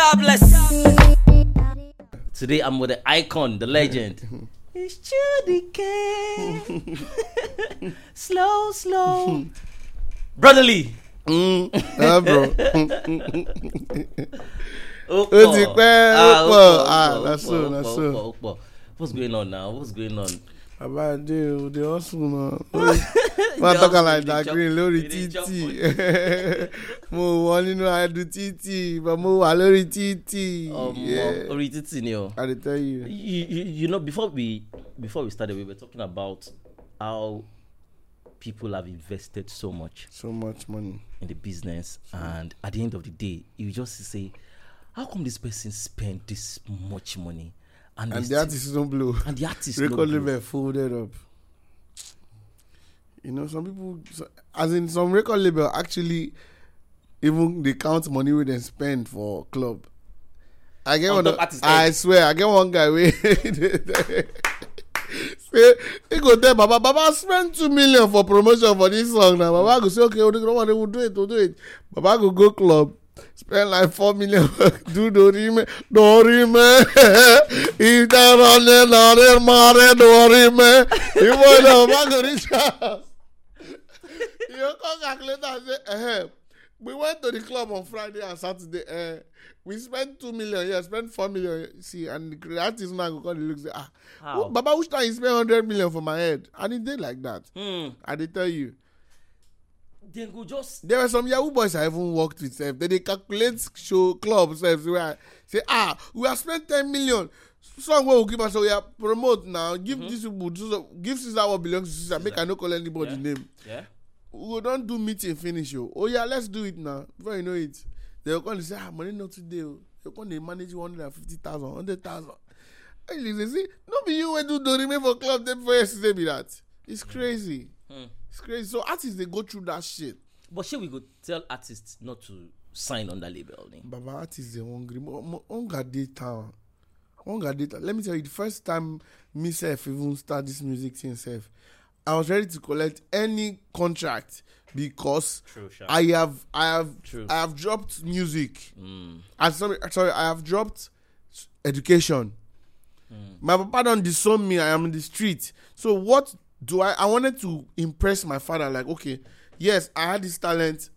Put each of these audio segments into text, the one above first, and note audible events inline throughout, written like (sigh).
God bless. Today I'm with the icon, the legend. It's Judy K. (laughs) slow, slow. Brotherly. Mm, ah, bro. (laughs) (laughs) Ó Ó ti pẹ́, ó Ah, pọ̀. ó Ah, ó that's so, pọ̀, ó that's pọ̀, so. ó pọ̀, ó pọ̀. What's going on now? What's going on? bàbá adé o dey hustle na (laughs) wọn tọ́ka like that green lórí They títì (laughs) mo wọ nínú adu títì but mo wà lórí títì Yeah. orí títì ni o. i dey tell you. you, you, you know before we before we started we were talking about how people have invested so much so much money. in the business and at the end of the day you just say how come this person spend this much money and, and the artist don blow. and the artist no (laughs) record label folded up. You know, some people, as in some record label, actually, even they count money we then spend for club. I get On one. I head. swear, I get one guy. (laughs) Say he go tell Baba, Baba spend two million for promotion for this song. Now Baba go say, okay, we don't want to do it, we'll do it. Baba go go club. Spend like four million. (laughs) do. (laughs) If they're running on it, Mare Dorime. You want to Baba go reach house. You come calculate and say, eh, we went to the club on Friday and Saturday. Eh, we spent two million. Yeah, spent four million. See, and the artist now go come dey look say, ah, How? Baba, which time you spend hundred million for my head? And it did like that. Hmm. I did tell you. They go just There were some Yahoo boys I even worked with. Sef. They, they calculate show clubs sef, say, ah, we have spent 10 million. Song wey we give us, so we are promote now. Give Mm-hmm. this people, so- give Caesar what belongs to Caesar. Make I no call anybody Yeah. name. yeah We go don do meeting finish o. Oh yeah, let's do it now. Before you know it, they go come dey say, ah, money no too dey o. They go come dey manage one hundred and fifty thousand, hundred thousand. And you dey see, no be you wey do Dorime for club day before yesterday be that. It's crazy. Hmm. It's crazy. So artists dey go through that shit. but shey we go tell artists not to sign on that label ni. Baba artists dey hungry. Mo- mo- Hunger dey town. Hunger dey town. Let me tell you, the first time me sef even start this music thing sef, I was ready to collect any contract because True, sha. I have I have True. I have dropped music. Mm. I sorry sorry I have dropped s- education. My papa don disown me. I am in the street. So what do I? I wanted to impress my father. Like okay, yes, I had this talent.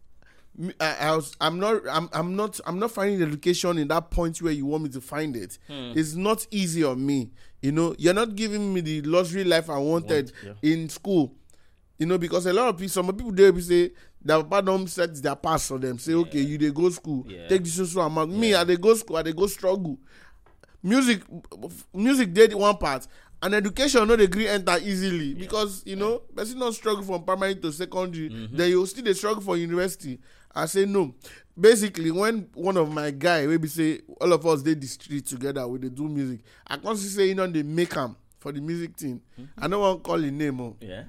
I, I was. I'm not. I'm. I'm not. I'm not finding the location in that point where you want me to find it. Hmm. It's not easy on me. You know, you're not giving me the luxury life I wanted Want, in school. You know, because a lot of people, some people they will say their papa don't set their pass for them. Say, okay, you they go school, Yeah. take this so amount. Me, I they go school, I they go struggle. Music, music did one part, and education no dey gree enter easily because you know person don struggle from primary to secondary, Mm-hmm. then you still dey struggle for university. I say no. Basically, when one of my guy wey be say all of us dey the street together, we dey do music. I come see say he don dey make am for the music thing. Mm-hmm. I no wan call him name o. yeah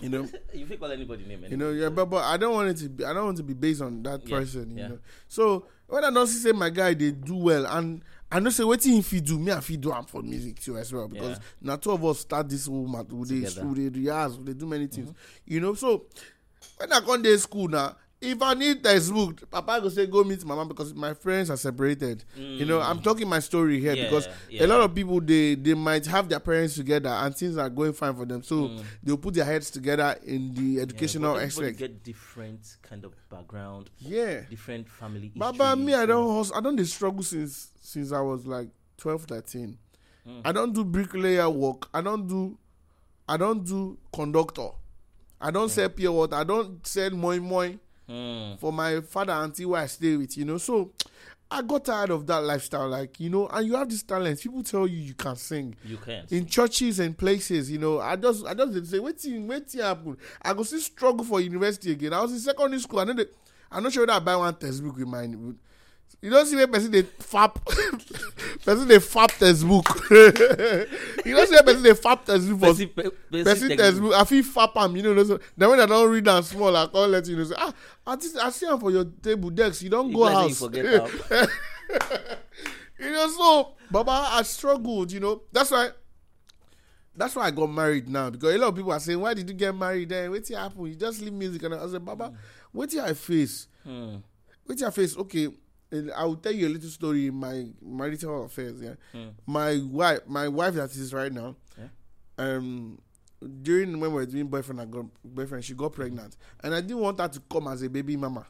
You know. (laughs) you fit call anybody name You know, yeah, but, but I don't want it to be. I don't want to be based on that Yeah, person. You yeah. know, so when I don't see say my guy they do well, and I know say wetin if he do, me I fit do I'm for music too as well because Yeah. now two of us start this whole matter. We dey Together. Mm-hmm. we rehearse, we do many things. You know, so when I come dey school now. If I need textbook, Papa go say go meet mama because my friends are separated. You know, I'm talking my story here Mm. Yeah, because yeah. a lot of people they they might have their parents together and things are going fine for them. So they'll put their heads together in the Mm. Yeah, educational everybody aspect. get different kind of background Yeah. different family Baba, me, I don't. I don't struggle since since I was like 12, 13. I don't do bricklayer work. I don't do I don't do conductor. I don't sell pure water. I don't sell moi moi Hmm. for my father and auntie where I stay with, you know. So I got tired of that lifestyle, like, you know, and you have this talent. People tell you you can sing. you can't In churches and places, you know, I just I just say, waiting, waiting happen. I go still struggle for university again. I was in secondary school. I know the I'm not sure that I buy one textbook with my with, you don't see where person they fap (laughs) person they fap textbook. (laughs) you don't see where person they fap textbook for Person- pe- person person textbook. I feel fap am, you know. So then when I don't read am small, I can't let you know. Say, ah, I, just, I see am for your table decks. You don't You go you house. (laughs) you know, so Baba, I struggled. You know, that's why. That's why I got married now because a lot of people are saying, "Why did you get married?" Then wait till happen. You just leave music, and I said, "Baba, wait till I face, Hmm. wait till I face." Okay, and I will tell you a little story in my marital affairs. Yeah, my wife, my wife that is right now. Yeah. Um, during when we were doing boyfriend and girl, boyfriend, she got pregnant, and I didn't want her to come as a baby mama.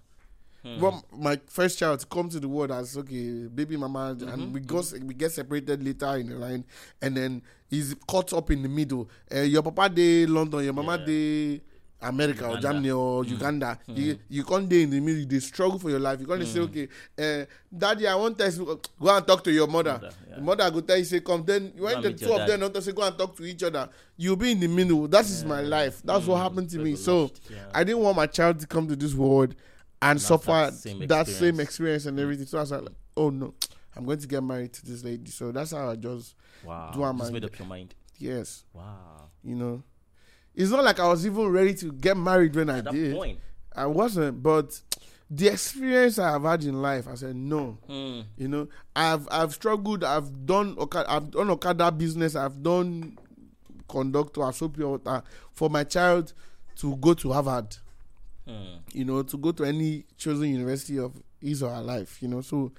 Well, my first child to come to the world as okay, baby mama, and we got we get separated later in the line, and then he's caught up in the middle. Uh, your papa day London, your mama Yeah. day America or Germany or mm. Uganda. Mm. You you can't day in the middle. They struggle for your life. You can't say mm. okay, uh, daddy, I want test. Go and talk to your mother. Mother, yeah. The mother go tell you say come. Then when the two of them not to say go and talk to each other, you'll be in the middle. That is my life. That's what happened to me. So yeah. I didn't want my child to come to this world and suffer that that, same same, experience. and everything. So I was like, oh no, I'm going to get married to this lady. So that's how I just Wow. Do I Just mind? made up your mind. yes, Wow. you know. It's not like I was even ready to get married when I At that did. point. I wasn't, but the experience I have had in life, I said no. Hmm. You know, I've I've struggled. I've done Okada, I've done Okada business. I've done conductor, I've sold water for my child to go to Harvard. Hmm. You know, to go to any chosen university of his or her life. You know, so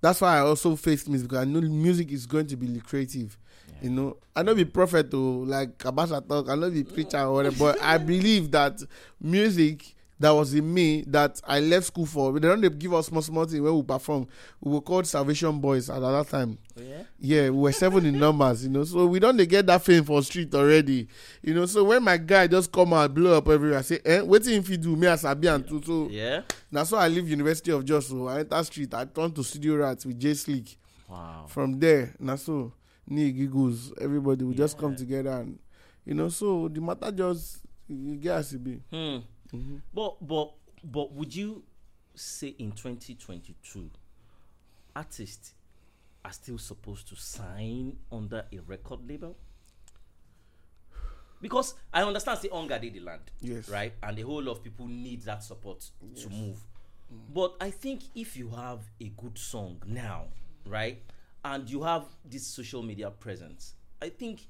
that's why I also faced music because I know music is going to be lucrative. You know, I know be prophet to like Kabasha talk, I know be preacher or whatever, but I believe that music that was in me that I left school for. They don't give us small small thing where we perform. We were called Salvation Boys at that time. Oh, yeah? Yeah, we were seven in numbers, you know. So we don't get that fame for street already, you know. So when my guy just come out blow up everywhere, I say, eh, wetin if you do me as Sabi and too. So Yeah? that's why I leave University of Jos. So I enter street. I turn to Studio Rats with Jay Slick. Wow. From there, na so Ni Giggles, everybody will just come together and you know. So the matter just get as it be. Hmm. But but but would you say in 2022 artists are still supposed to sign under a record label? Because I understand say hunger did the land, Yes. right? And the whole lot of people need that support to move. But I think if you have a good song now, right, and you have this social media presence, I think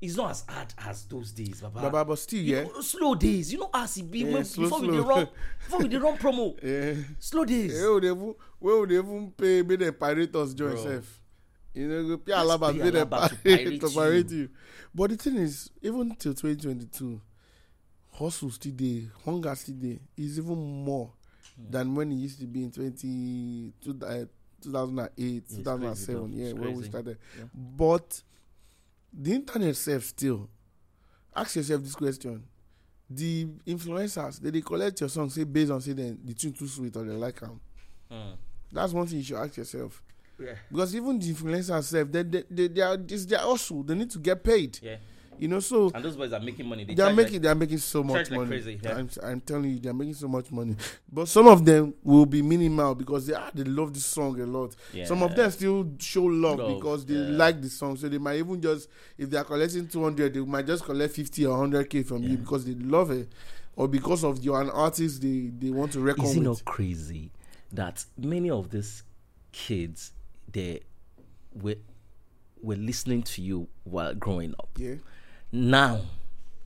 it's not as hard as those days, Baba. Baba, but still, You yeah, know, slow days. You know as e be Yeah, when, slow, before we slow. dey run (laughs) before we run promo. yeah. Slow days. Would they even where would even pay make them pirate us join self? You know, go pay Alaba pay pay them Alaba to pirate to pirate you. But the thing is, even till 2022, hustle still there, hunger still there. Is even more Hmm. than when it used to be in 20, two- uh, 2008, crazy, 2007. yeah, It's when we started. Yeah. But the internet self still. Ask yourself this question. The influencers, they, they collect your song, say based on say then the tune too sweet or they like them. Hmm. That's one thing you should ask yourself. Yeah. Because even the influencers self, they, they, they, they are this their hustle. They need to get paid. Yeah. You know, so And those boys are making money. They, they are charge making like, they are making so much charge like money. crazy, yeah. I'm, I'm telling you, they are making so much money. But some of them will be minimal because they ah, they love this song a lot. Some of them still show love, Love, because they yeah. like the song. So they might even just if they are collecting 200, they might just collect 50 or 100k from you because they love it, or because of you're an artist they they want to reckon Is it not crazy that many of these kids they were were listening to you while growing up? yeah, Now,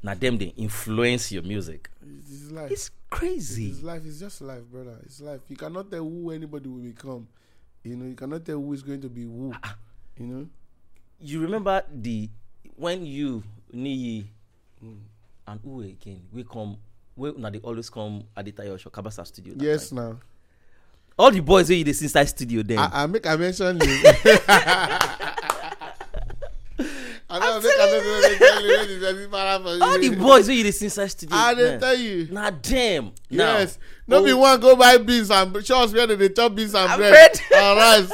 now them they influence your music. it's, life. It's crazy. It's life. It's just life, brother. It's life. You cannot tell who anybody will become. You know, you cannot tell who is going to be who. Ah, You know. you remember the when you Niyi and who again we come we now they always come Aditayo Osho Kabasa studio. Yes, time. now. All the boys wey you see inside studio then. I, I make I mention you. (laughs) all the boys wey you dey inside studio. I dey tell you. Na them. Now, Yes. No be oh, one go buy beans and show us where they dey chop beans and bread and rice.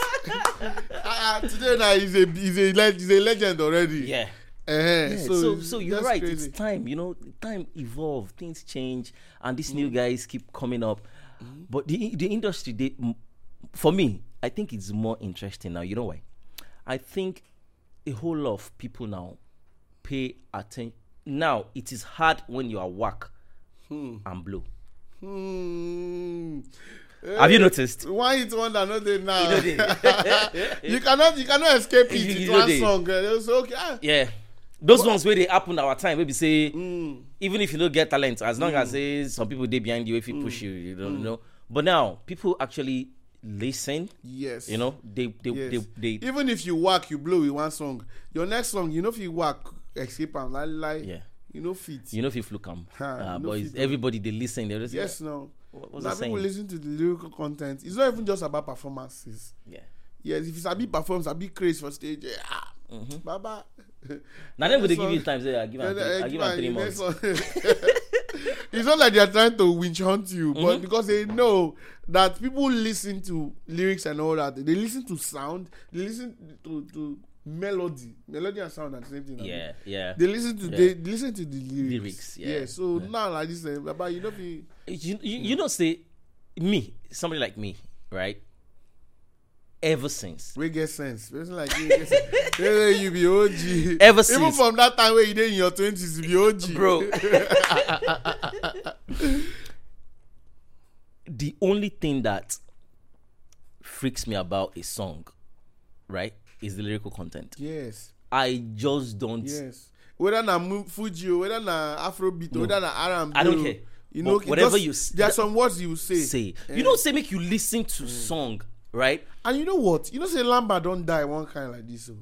Ah, ah, today now he's a he's a he's a legend already. Yeah. Uh-huh. Yeah, so, so, so, you're right. crazy. It's time, you know. Time evolve, things change, and these Mm. new guys keep coming up. But the the industry, they, for me, I think it's more interesting now. You know why? I think a whole lot of people now pay attention. Now it is hard when you are whack and blow. Hmm. Have you noticed? Why it one that not there now? You know (laughs) you cannot you cannot escape it. You- It's you know one they- song. Uh, okay, ah, yeah. Those ones where they happen our time, maybe say mm, even if you don't get talent, as long as say some people they behind you, if you push you, you don't know. But now people actually listen. Yes. You know, they they Yes. they, they Even if you work, you blow with one song. Your next song, you know, if you work, escape and like, like yeah. you know, fit. You know if you look am. Ha, Uh, but everybody they listen. They just yes, no. What was now people saying? listen to the lyrical content. It's not even just about performances. Yeah. Yes, if it's a big performance, a big craze for stage, yeah, ah, Mm-hmm. baba. Now then, they give you time? Say, I give three, I give am three months. (laughs) (laughs) it's not like they're trying to winch hunt you, Mm-hmm. but because they know that people listen to lyrics and all that, they listen to sound, they listen to, to melody, melody and sound are the same thing. Yeah, yeah. They listen to Yeah. they listen to the lyrics. Lyrics, yeah. So now like this, but Baba, you know, be, you, you, you know, say me, somebody like me, right? Ever since, we get sense. Person like you, get sense. (laughs) You be OG. Ever since. even from that time where you did in your twenties, you be OG, bro. (laughs) the only thing that freaks me about a song, right, is the lyrical content. Yes. I just don't. Yes. Whether na Fuji, whether na Afrobeat, or whether na R&B. I don't care. You know, whatever just- you there are some words you say. Say Eh. you don't say make you listen to song, right? And you know what? You know, say Lamba don't die one kind like this. So.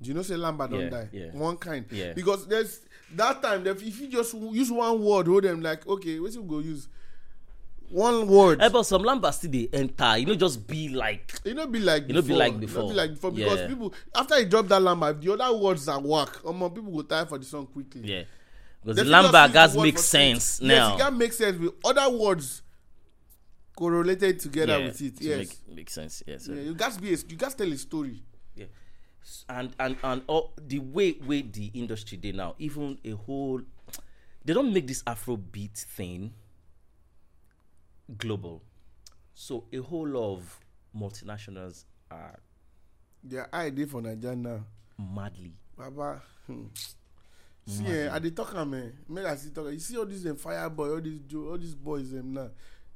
Do you know say Lamba don't Yeah, die? yeah. One kind. Yeah. Because there's that time that if you just use one word, hold them like okay, what you go use? One word. Eh, but some lambas still they enter. You know, just be like You know, be like You know, be before. like You know, before. be like before because Yeah. people after you drop that lamba, the other words are work, um, people go tie for the song quickly. yeah, because the lamba guys make sense now. Yes, it can make sense with other words correlated together yeah, with it. to Yes, make, make sense. Yes, yeah, you guys be a, you guys tell a story. yeah. And and and all the way way the industry they now even a whole they don't make this afrobeat thing global so a whole lot of multinationals are Their idea for Nigeria now, madly Baba. Hmm. See, eh, I dey talk am, eh. Make I see talk. You see all these um, fireboy, all these all these boys them now.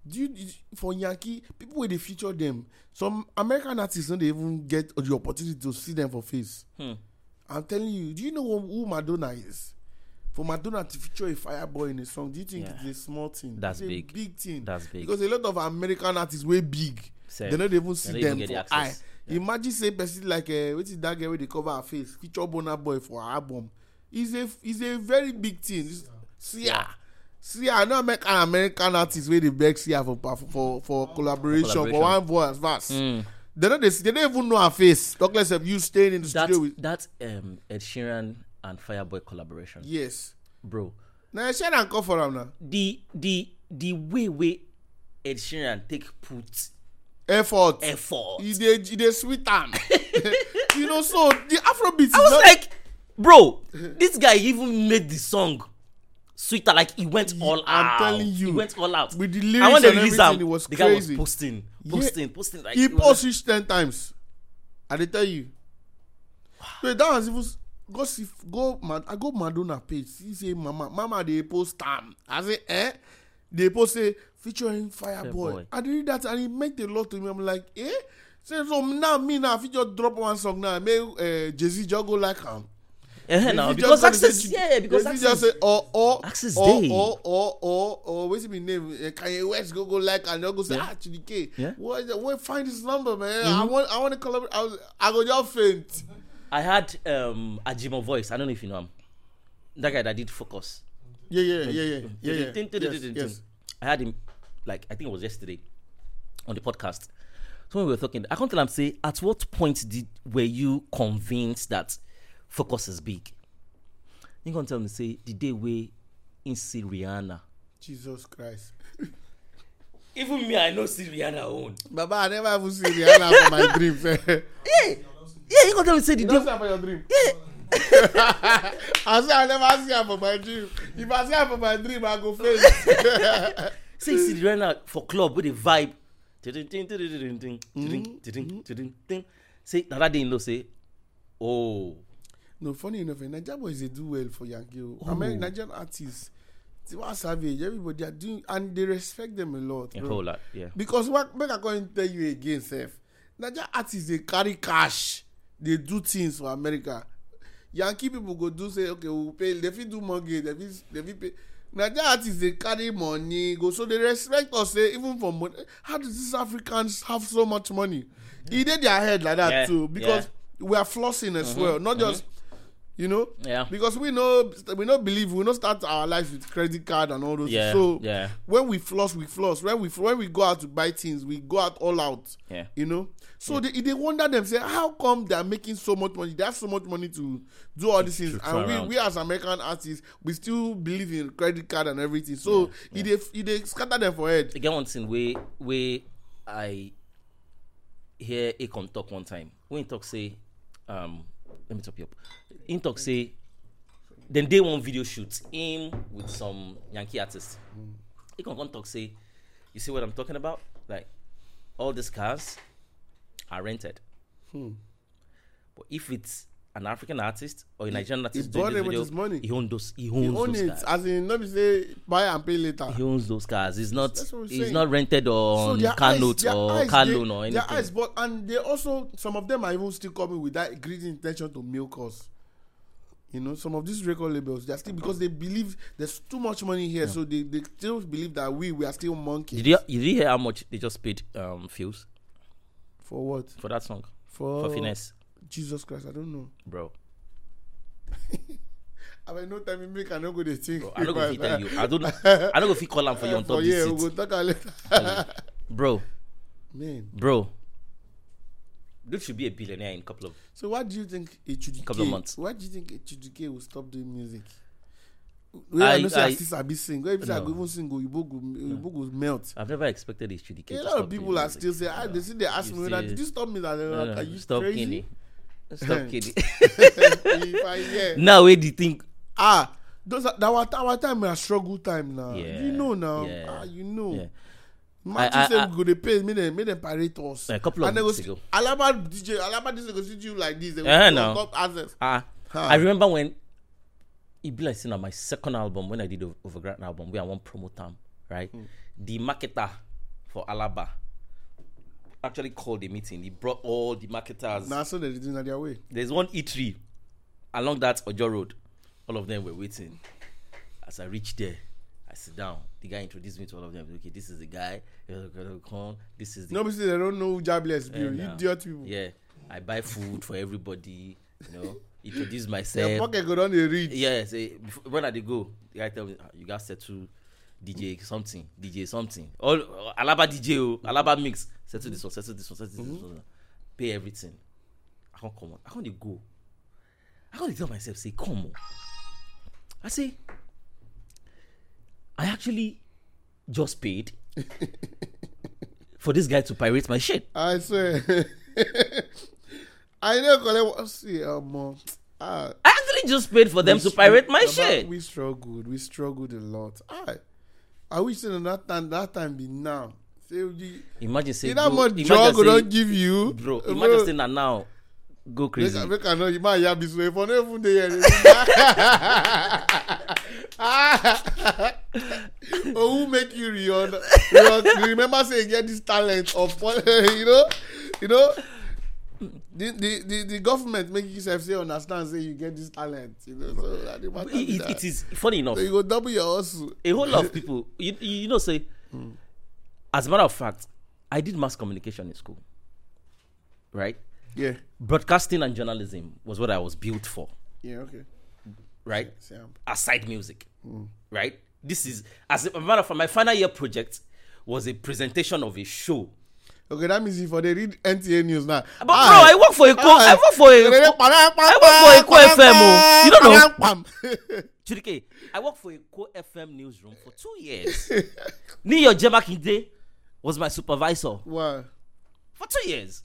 Do you you- for Yankee people wey dey feature them? Some American artists no dey even get the opportunity to see them for face. hmm. I'm telling you, do you know who, who Madonna is? For Madonna to feature a fireboy in a song, do you think Yeah. it's a small thing? That's it's a big. big thing. That's big. Because a lot of American artists way big. Sef. They even see don't even them get the for eye. access. Imagine say person like uh, what is that girl wey dey cover her face, feature Burna Boy for her album. It's a it's a very big thing. It's, Sia. Sia, I know American American artists wey dey beg Sia for for for, for collaboration, for one voice verse. Mm. They don't they, they don't even know her face. Talk less of you staying in the that studio with that um Ed Sheeran and Fireboy collaboration yes. bro Now share and come for am now. the the the way way Ed Sheeran take put Effort. effort E dey e dey sweet am. (laughs) you know so the Afrobeat I was not like, bro, this guy even made the song sweeter. Like he went all I'm out. telling you, he went all out. with the and lyrics when they and released am, it was the guy was crazy. posting, posting, posting. Like he it was post reach ten times i dey tell you wait that was even go see go Ma- i go madonna page see say mama mama dey post am i say eh? Dey post say featuring fireboy Fireboy. i read that and e meant a lot to me i'm like eh? Say so now me now i fit just drop one song now make uh, jay-z just go like am Eh, If you because just go dey access, say- yeah, because access. just say or or Access or dey. or or or or wetin be name uh, kanye west go go like and go say Yeah. ah chidike Yeah. Mm-hmm. where where find this number man i want i want to collaborate i was i go just faint I had um Ajimovoice. I don't know if you know him. That guy that did focus. yeah yeah yeah yeah yeah yeah yes. I had him like I think it was yesterday on the podcast. So when we were talking, I can't tell him say at what point did were you convinced that focus is big. You gonna tell me say the day we in see Rihanna. Jesus Christ. (laughs) even me, I know see Rihanna own. Baba, I never even see Rihanna for my dreams. (laughs) yeah, yeah, you gonna tell me say the you day. You don't for your dream. Yeah. (laughs) I say I never see her for my dream. If I see her for my dream, I go faint. say see Rihanna for club with a vibe. Mm-hmm. Say that day in know. say, oh. No funny enough eh, naija boys dey do well for yankee oh. o american oh. nigerian artists they are savage. Everybody are doing and they respect them a lot A whole lot, yeah. because what make i come tell you again sef naija artists they carry cash. They do things for america. Yankee people go do say okay we will pay they fit do mortgage they fit they fit pay. Nigerian artists they carry money go so they respect us say even for money. How do these Africans have so much money? E dey their head like that Yeah, too because we are flossing as mm-hmm, well not mm-hmm. just you know? Yeah. because we know we don't believe we don't start our life with credit card and all those Yeah, so yeah. when we floss we floss. When we when we go out to buy things we go out all out. Yeah. you know? So they they wonder them say how come they are making so much money? They have so much money to do all these things. and we around. we as american artists we still believe in credit card and everything. So e dey e dey scatter them for head. Get one thing wey wey I hear Akon talk one time. When he talk say, um, let me top you up. Him talk say, then day one video shoot him with some Yankee artists. Akon come talk say, you see what I'm talking about? Like all these cars are rented. Hmm. But if it's an African artist or a Nigerian artist doing bought this it with video, his money. he owns those. He owns own those it cars. as in no be say buy and pay later. He owns those cars. It's not it's not rented on their car eyes- note or eyes car loan or their anything. eyes but and they also some of them are even still coming with that greedy intention to milk us. You know some of these record labels they're still because they believe there's too much money here so they, they still believe that we we are still monkeys. Did you did you hear how much they just paid um Fuse? For what? For that song. For, for finesse, jesus christ i don't know bro? (laughs) i mean no time you make i no go dey think Bro, I don't go fit tell you. I don't. (laughs) I don't go fit call am for you on top for here we this go seat, talk later bro, man bro. Dude should be a billionaire in a couple of. so why do you think Echudike Couple of months. why do you think Echudike will stop doing music wey i I- know say i I- still sabi sing wey be say i go No. even sing oyibo go oyibo go melt I've never expected to a lot of people are still say ah they still dey ask You me still- did you stop me that No, no, are you stop crazy kidding. Stop (laughs) kidding. if i hear now where do you think? ah those are that our our time na struggle time now Yeah, you know now yeah, ah you know Yeah. I- say we go dey pay make dem make dem pirate us A couple of and weeks ago. alaba dj alaba dj go see you like this they go top access Ah, Huh. I remember when it be like saying on my second album when I did Overgrad album where I want promote time, right? The marketer for Alaba actually called a meeting. He brought all the marketers. na so they do na their way There's one eatery along that Ojo Road. All of them were waiting. As I reached there, I sit down. The guy introduced me to all of them. Okay, this is the guy. This is the no they don't know jobless Eh, nah. idiot people yeah. I buy food for everybody. You know, (laughs) introduce myself. pocket go don dey reach Yeah, say when I dey go, the guy tell me "Ah, you got settle DJ something, DJ something. All Alaba DJ o, Alaba mix. Settle this one, settle this one, settle this one. Pay everything. I can't come on. I can't go. I can't tell myself say come on. I say I actually just paid (laughs) for this guy to pirate my shit. I swear. (laughs) I know collect see omo. Ah, I actually just paid for them we to pirate my shit. We struggled. We struggled a lot. I, I wish say na that time that time be now. Say you, Imagine say that much drug don give you, bro imagine say na now go Make, crazy I- make I know you might have this way for no even dey here. (laughs) oh, who make you re- remember say you get this talent of (laughs) you know, you know. The, the, the, the government make yourself say understand say you get this talent you know so that the matter be it, it is funny enough. So you go double your hustle. A whole lot of (laughs) people you, you know say as a matter of fact i did mass communication in school right? Yeah. Broadcasting and journalism was what i was built for yeah okay. right? Sam. aside music mm. right? This is as a matter of fact my final year project was a presentation of a show okay that means if for they read NTA news now but bro i work for a co i work for a I work for Eko FM o. Oh. You don't know (laughs) Chidike, I worked for a Eko FM newsroom for two years. (laughs) Niyo Jemakinde was my supervisor wow for two years.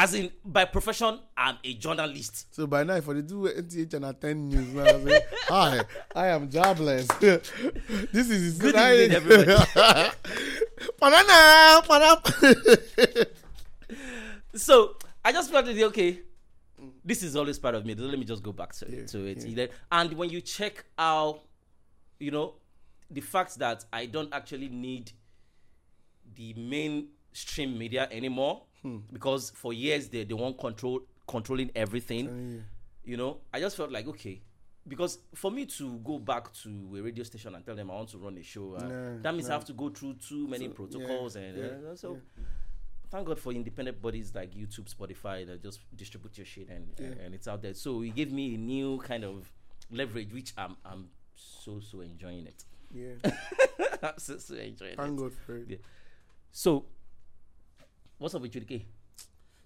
As in, by profession, I'm a journalist. So by now, if I do NTA and attend news now, I say, hi, I am jobless. (laughs) this is Good evening, everybody. (laughs) (laughs) So I just felt okay, this is always part of me. Let me just go back to, Yeah, to it. yeah. And when you check out, you know, the fact that I don't actually need the mainstream media anymore Hmm. because for years they they want control controlling everything. You know, I just felt like okay, because for me to go back to a radio station and tell them I want to run a show, uh, Nah, that means I have to go through too many So, protocols yeah, and yeah, uh, so. Thank God for independent bodies like YouTube, Spotify that just distribute your shit and and it's out there. So it gave me a new kind of leverage, which I'm I'm so so enjoying it. Yeah. (laughs) I'm so so enjoying Thank it. God for it. Yeah. So, what's up with JDK?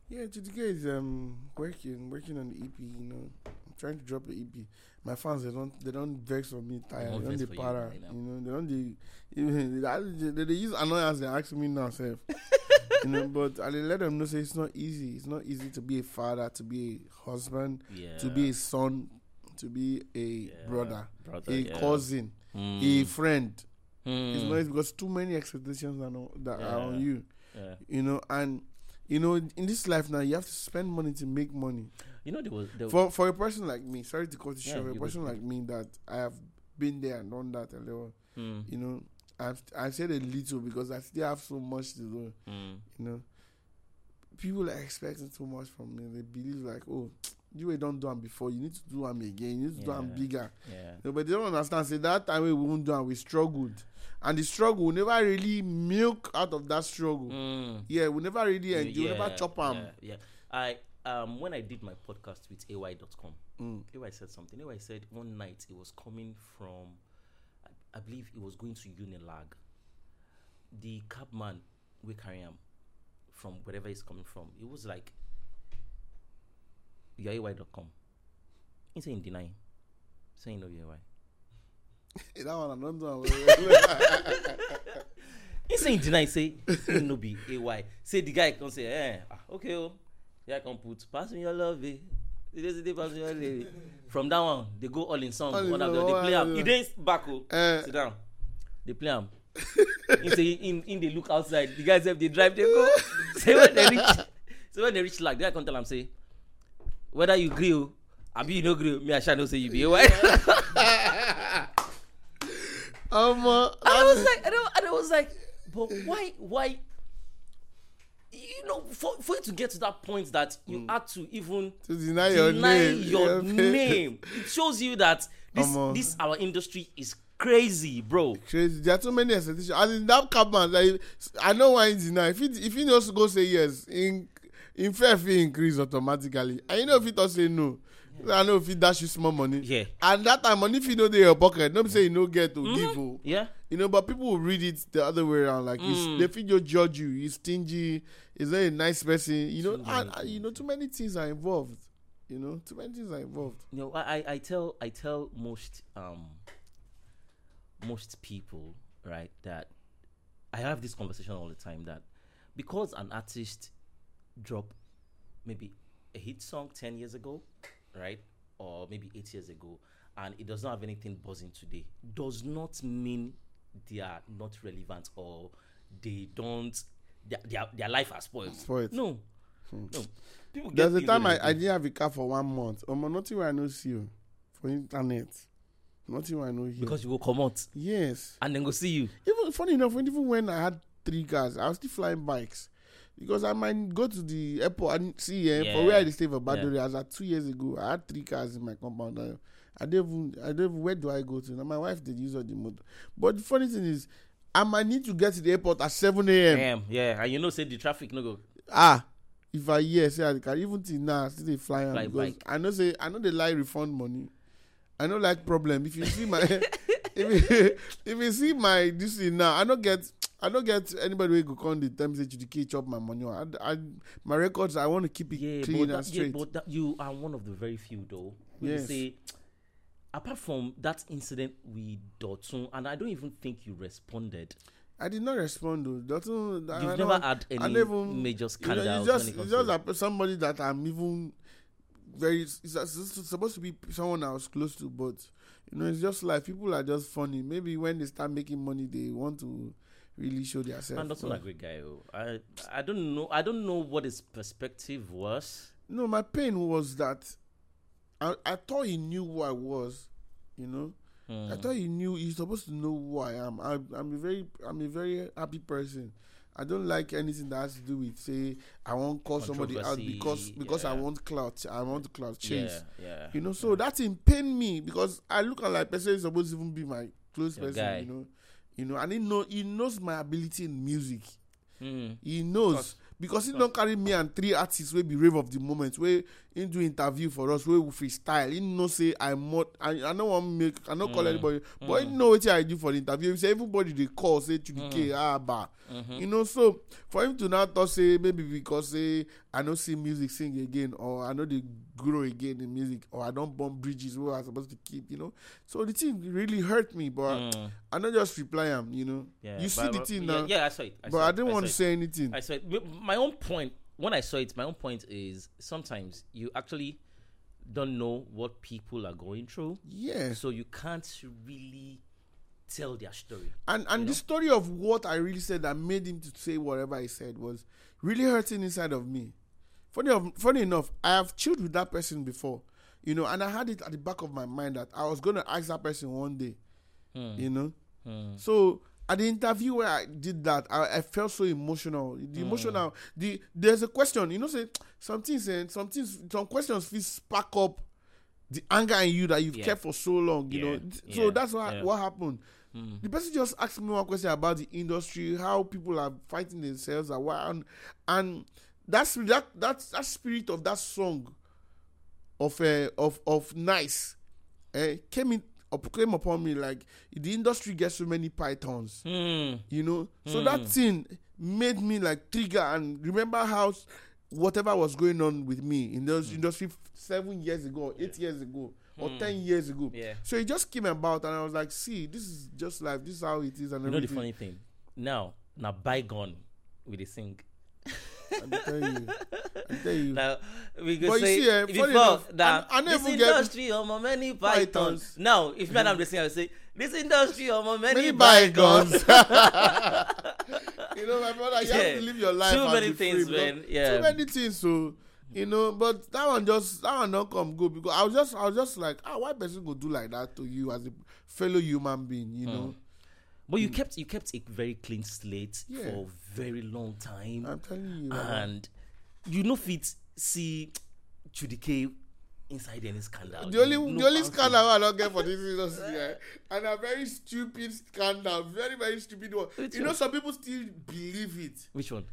Yeah, GTK is um working working on the EP. You know, I'm trying to drop the EP. My fans they don't they don't vex on me tired. They don't they para. you know. You know, they don't they (laughs) even they, they, use annoyance. They ask me now, self. (laughs) you know, but I let them know say it's not easy. It's not easy to be a father, to be a husband, Yeah. to be a son, to be a Yeah. brother, brother, a yeah. cousin, a Mm. friend. Mm. It's not easy because too many expectations are no, that are on you. Yeah. You know, and you know, in this life now, you have to spend money to make money. You know there was there For for a person like me, sorry to cut you Yeah, short, a person like me that I have been there and done that a little, Mm. you know, I've I said a little because I still have so much to do. Mm. You know, people are expecting too much from me. They believe like, oh, you ain't don't do them before. You need to do them again. You need to do them bigger. Yeah. No, but they don't understand. Say that time we won't do them, we struggled, and the struggle we never really milk out of that struggle. Mm. Yeah, we never really You- enjoy, we never chop them. Yeah, yeah. I um when I did my podcast with AY.com, Mm. AY said something. AY said one night it was coming from, I, I believe it was going to Unilag. The cabman we carry him from wherever he's coming from. It was like, you're AY.com. He said in denying, saying no, you're (laughs) that one I don't do. (laughs) He say in deny say no be AY. Say the guy come say, eh, ah, okay, oh, yeah, I can put pass me your love, eh. Today, today, pass me your love. eh." From that one, they go all in song. All One after the- they play am. He dey back, oh. Eh. Sit down. They play am. he say in in they look outside. The guys have they drive they go. (laughs) say when they reach, say when they reach like the guy come tell am say, whether you gree o, abi you no gree o, me I shall not say you be AY. Um, uh, And I was like, and I, and I was like, but why, why? You know, for, for you to get to that point that you had to even to deny your deny name. your name, it shows you that this Omo. this our industry is crazy, bro. Crazy. There are too many expectations. And in that cabman, like, I know why he deny. If he if he just go say yes, in in fair fee increase automatically. And you know if he don't say no. I know if he dash you small money. Yeah. And that time money if you know dey your pocket, don't say you no get to give. Oh. Yeah, You know, but people will read it the other way around. Like Mm. they feel just judge you. He's stingy. He's not a nice person. You know, and, and, you know, too many things are involved. You know, too many things are involved. you know, I, I- I tell I tell most um most people right that I have this conversation all the time that because an artist drop maybe a hit song ten years ago, right, or maybe eight years ago, and it does not have anything buzzing today, does not mean they are not relevant or they don't their their, their life has spoiled. Spoiled. No, no. People There's a time I, I didn't have a car for one month. Um, nothing where I know see you for internet. Nothing where I know here. because you go come out yes, and then go see you. even funny enough, even when I had three cars, I was still flying bikes because I might go to the airport and see eh, for where I Yeah. stay for Badore. As at two years ago, I had three cars in my compound. I, I don't even, I don't even, where do I go to? Now my wife did use all the motor. But the funny thing is, I might need to get to the airport at seven a.m. Damn, yeah, and you know, say the traffic no go. ah if i hear say i can even till now still dey fly Fly because bike. i know say i know they like refund money i know like problem if you see my (laughs) if you (laughs) if you see my this thing now i no get i no get anybody wey go come the tell me say chidike chop my money I, I my records i want to keep it Yeah, clean but, and that, yeah, but that, you are one of the very few though. who Yes. say, apart from that incident with Dotun, and I don't even think you responded. i did not respond though Dotun, I- I You've no never had I any never- major you know, just it's just like somebody that i'm even very it's it's supposed to be someone i was close to but you know it's just like people are just funny maybe when they start making money they want to really show themselves Dotun a great guy. Oh. I I don't know. I don't know what his perspective was. no my pain was that i i thought he knew who i was you know Hmm. I thought he knew he's supposed to know who I am. I, I'm a very I'm a very happy person, I don't like anything that has to do with say I won't call somebody out because Controversy, because I want clout. I want clout chase. Yeah, yeah. You know, so that thing pain me because I look at like person is supposed to even be my close Your person. guy. You know, you know, and he know he knows my ability in music. Mm. He knows Course. Because he don't carry me and three artists wey be rave of the moment wey he do interview for us wey we freestyle he know say i mod i i no wan make i no call Mm. anybody but he know wetin i do for the interview he say everybody dey call say chudike ah ba Mm-hmm. you know so for him to now talk say maybe because say i don't see music sing again or i no dey grow again in music or i don't burn bridges wey I'm supposed to keep you know so the thing really hurt me but Mm. i no just reply am you know Yeah, you see but- the but- thing yeah, now Yeah, I saw it. I but saw i didn't want to it. say anything I saw it. My own point when I saw it, my own point is sometimes you actually don't know what people are going through, yeah so you can't really tell their story. and and the know? story of what I really said that made him to say whatever he said was really hurting inside of me. Funny, of, funny enough, I have chilled with that person before, you know, and I had it at the back of my mind that I was going to ask that person one day, Hmm. you know. Hmm. So at the interview where I did that, I, I felt so emotional. The Hmm. emotional, the there's a question, you know, say some things, eh, some things, some questions feel spark up the anger in you that you've Yeah. kept for so long, you Yeah. know. So that's what Yeah. what happened. Hmm. The person just asked me one question about the industry, how people are fighting themselves, and, and that's that that that spirit of that song of uh, of of nice uh, came in up, came upon me like the industry gets so many pythons, Hmm. you know. So that thing made me like trigger and remember how whatever was going on with me in those industry seven years ago, eight years ago, or ten years ago. Yeah. So it just came about, and I was like, "See, this is just life. This is how it is." And You know the funny thing? Now, now bygone with the sing. I tell you, I tell you. Now we could But you say see, eh, before enough, that I- I this never get- industry of my many pythons. Pythons. Now, if me and I'm the singer, I will say this industry of my many, Many bygones. (laughs) (laughs) you know, my brother, you have to live your life. Too many be free things, man. Yeah. Too many things. So you know, but that one just that one not come good because I was just I was just like, ah, why person go do like that to you as a fellow human being? You know, But you kept you kept a very clean slate Yeah. for a very long time, I'm telling you. And you know fit see Chidike inside any scandal. the only the only scandal I don't get for this (laughs) industry, eh, and a very stupid scandal, very very stupid one. Which you know, some people still believe it. Which one?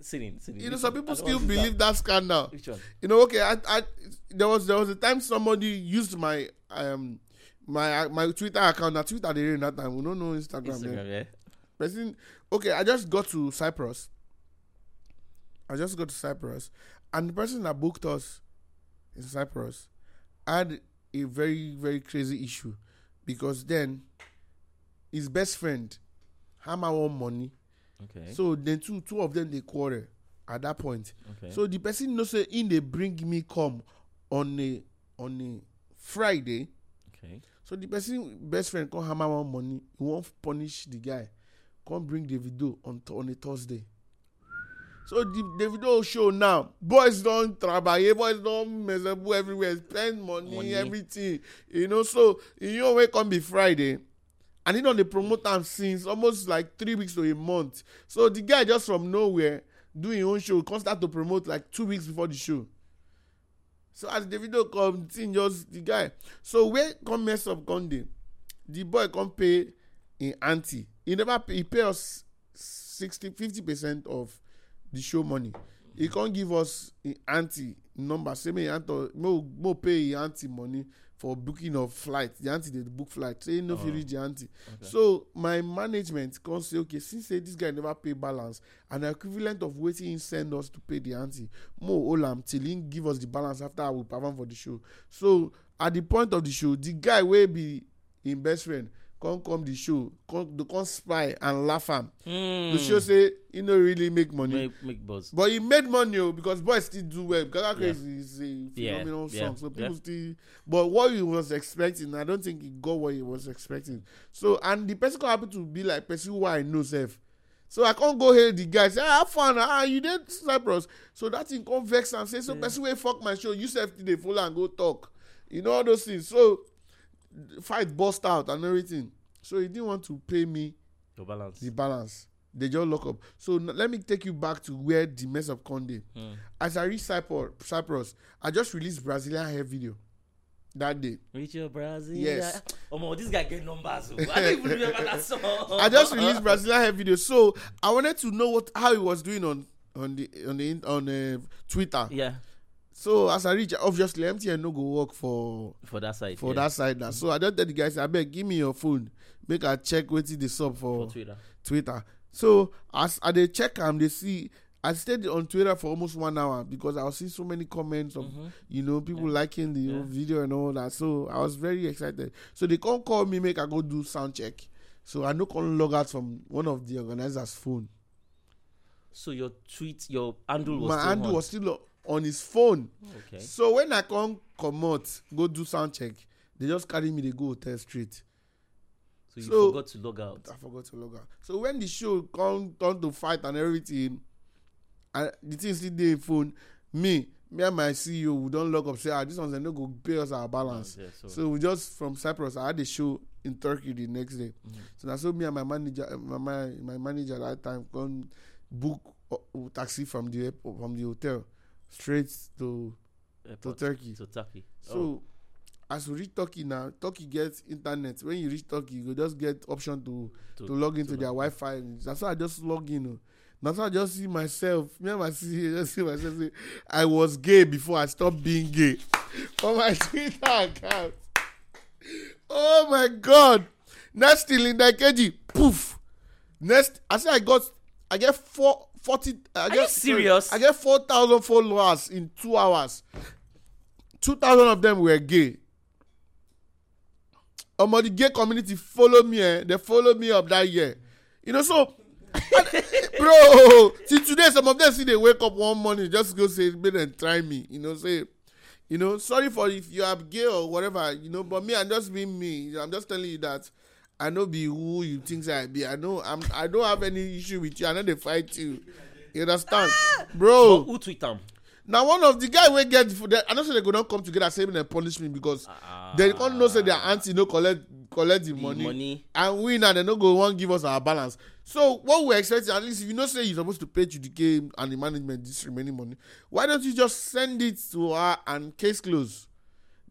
Sitting, sitting. You know, some people still believe that scandal. Which one? You know, okay, I, I there was there was a time somebody used my um my uh, my Twitter account. Now Twitter they that time. We don't know Instagram. Instagram, yeah. Person, okay, I just got to Cyprus. I just got to Cyprus, and the person that booked us in Cyprus had a very very crazy issue because then his best friend hammer one money, Okay. so then two two of them they quarrel at that point. okay. So the person know say in they bring me come on a on a Friday. okay. So the person best friend come hammer one money. He won't punish the guy. Come bring the video on on a Thursday. So the, video show now. Boys don't travail, boys don't miserable everywhere, spend money, Money. everything. You know, so you know when come be Friday. And he know they promote am since almost like three weeks to a month. So the guy just from nowhere doing his own show, come start to promote like two weeks before the show. So as the video come, thing just the guy. So where come mess up Conde, the boy come pay in ante. He never pay, he pay us 60 50 percent of the show money. He can't give us in ante number. Say me ante mo mo pay in ante money for booking of flight. The ante they book flight. Say no fit reach the ante. So my management come say okay since say this guy never pay balance and equivalent of wetin he send us to pay the ante mo hold am till he give us the balance after we perform for the show. So at the point of the show the guy wey be him best friend come come the show come dey come spy and laugh am to show say he no really make money. Make, make buzz. But he made money oh, because boys still do well. Gaga Yeah. Crazy is a Yeah, phenomenal yeah, song. So people yeah. still but what he was expecting, I don't think he got what he was expecting. So and the person come happen to be like person who I know self. So I can't go hail the guy say ah, have fun ah you did Cyprus. So that thing come vex am say so person wey fuck my show you sef dey follow am go talk. You know all those things. So the fight burst out and everything. So he didn't want to pay me the balance. the balance they just lock up. So n- let me take you back to where the mess of Conde. Hmm. As I reach Cyprus, Cyprus, I just released Brazilian hair video that day. Richard Brazil. Yes. Oh my, this guy get numbers. oh. I don't even remember that song. (laughs) I just released Brazilian hair video, so I wanted to know what how he was doing on on the on the on uh, Twitter. Yeah, So as I reach, obviously MTN no go work for for that side. for yeah. that side now. So I just tell the guys, I beg, give me your phone, make I check wetin dey sup for for Twitter. Twitter. So as I dey check am, they see I stayed on Twitter for almost one hour because I was seeing so many comments of you know people liking the Mm-hmm. Yeah. video and all that. So I was very excited. So they come call me, make I go do sound check. So I no come log out from one of the organizers' phone. So your tweet, your handle was My still handle on. was still on his phone. okay. So when I come comot go do sound check, they just carry me, they go hotel straight. So you so- forgot to log out. I forgot to log out. So when the show come turn to fight and everything, and the thing still dey phone, me, me and my CEO, we don log up say, ah, this one they no go pay us our balance. Yeah, so, So we just from Cyprus, I had a show in Turkey the next day. Mhm. So now so me and my manager, uh, my my, my manager at that time come book uh, taxi from the airport, from the hotel straight to to airport, Turkey. to Turkey. So oh, as we reach Turkey now, Turkey gets internet. When you reach Turkey, you go just get option to to, to log into to their log- Wi-Fi. That's why I just log in. oh. That's why I just see myself. Me and my (laughs) sister just see myself. Say, I was gay before I stopped being gay (laughs) on my Twitter account. Oh my God! Next thing in that KG, poof. Next, I say I got, I get four, 40, I get, you serious? I get four thousand followers in two hours. Two thousand of them were gay. Omo, the gay community follow me, eh? They follow me up that year. You know, so (laughs) bro, till today, some of them see they wake up one morning, just go say, make them try me. You know, say, you know, sorry for if you are gay or whatever, you know, but me, I'm just being me. I'm just telling you that I know be who you think I be. I know I'm I don't have any issue with you. I know they fight you. You understand? Ah! Bro. But who tweet am? Now one of the guy wey get for that, I know say they go not come together say make dem punish me because ah. they can't know say their auntie no collect collect the, The money, money. and we now they no go wan give us our balance. So what we expecting at least if you know say you supposed to pay to the game and the management this remaining money, why don't you just send it to her and case close?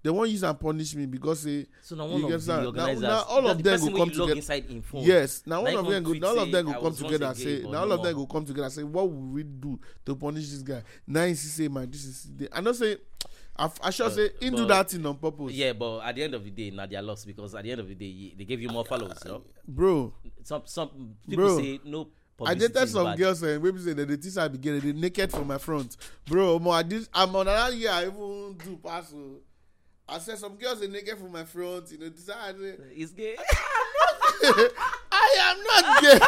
They won't use and punish me because say So now You one get of the that? Now- organizers, now all of the them go come together. yes, now Na one of them go all of them "I go come together say now all of them more." go come together say what will we do to punish this guy? Now he say man this is the I know say I, I sure say he do that thing on purpose. Yeah, but at the end of the day, now they are lost because at the end of the day, they gave you more followers. You know? bro. Some some people Bro, say no. I dated some bad. girls eh, and maybe say that the teacher be getting they naked from my front, bro. Mo, I did. I'm on another year. I even do pass. oh. I said some girls are naked from my front. You know, this I It's gay. (laughs) I am not gay.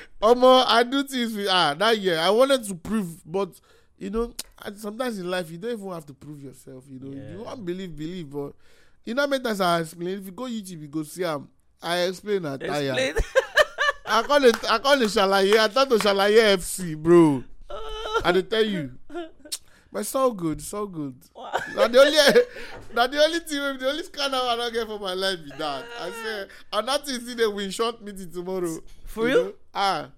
(laughs) Omo, I do things with ah that year. I wanted to prove, but you know, sometimes in life you don't even have to prove yourself. You know, Yeah. you want believe, believe, but you know, many times I explain. If you go YouTube, you go see am. I explain at tire. Explain. (laughs) I call it. I call it Shalaye. I thought to Shalaye FC, bro. I dey tell you, but so good, so good. na the only (laughs) na the only thing the only scandal i don get for my life is that i say and that still dey win short meeting tomorrow. For you real? know? ah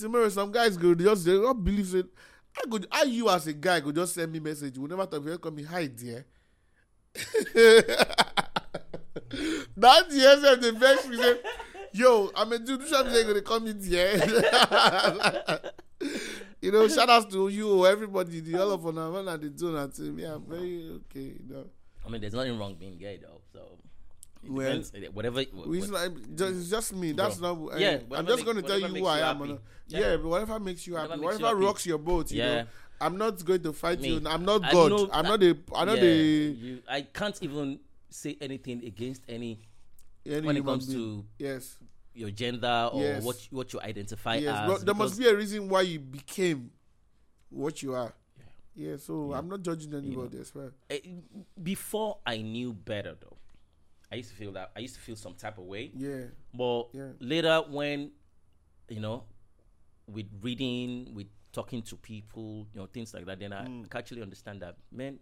tomorrow some guys go just dey not believe it. i could how you as a guy could just send me message you never talk just call me hi dear. (laughs) that sef dey vex me say yo i'm a dude which one say you go dey call me dear. (laughs) you know shout out to you everybody the all of una when i do una thing me i'm very okay you know. I mean, there's nothing wrong being gay though. So Well, eh, Whatever. What- like, just, it's just me. That's Bro. not. Yeah, Yeah, I'm just going to tell you who I am. happy. Yeah. Yeah. but whatever makes you happy, Whatever you whatever happy. rocks your boat, you Yeah. know. I'm not going to fight Me, you. I'm not I God. know I'm that- not the. I'm not the. you, I can't even say anything against any Any when it comes being. to yes, your gender or Yes. what you- what you identify yes. as. But there must be a reason why you became what you are. Yeah. Yeah. So Yeah. I'm not judging anybody as well. Eh, before I knew better though, I used to feel that I used to feel some type of way. Yeah. But Yeah. later, when you know, with reading, with talking to people, you know, things like that, then I Mm. can actually understand that, man.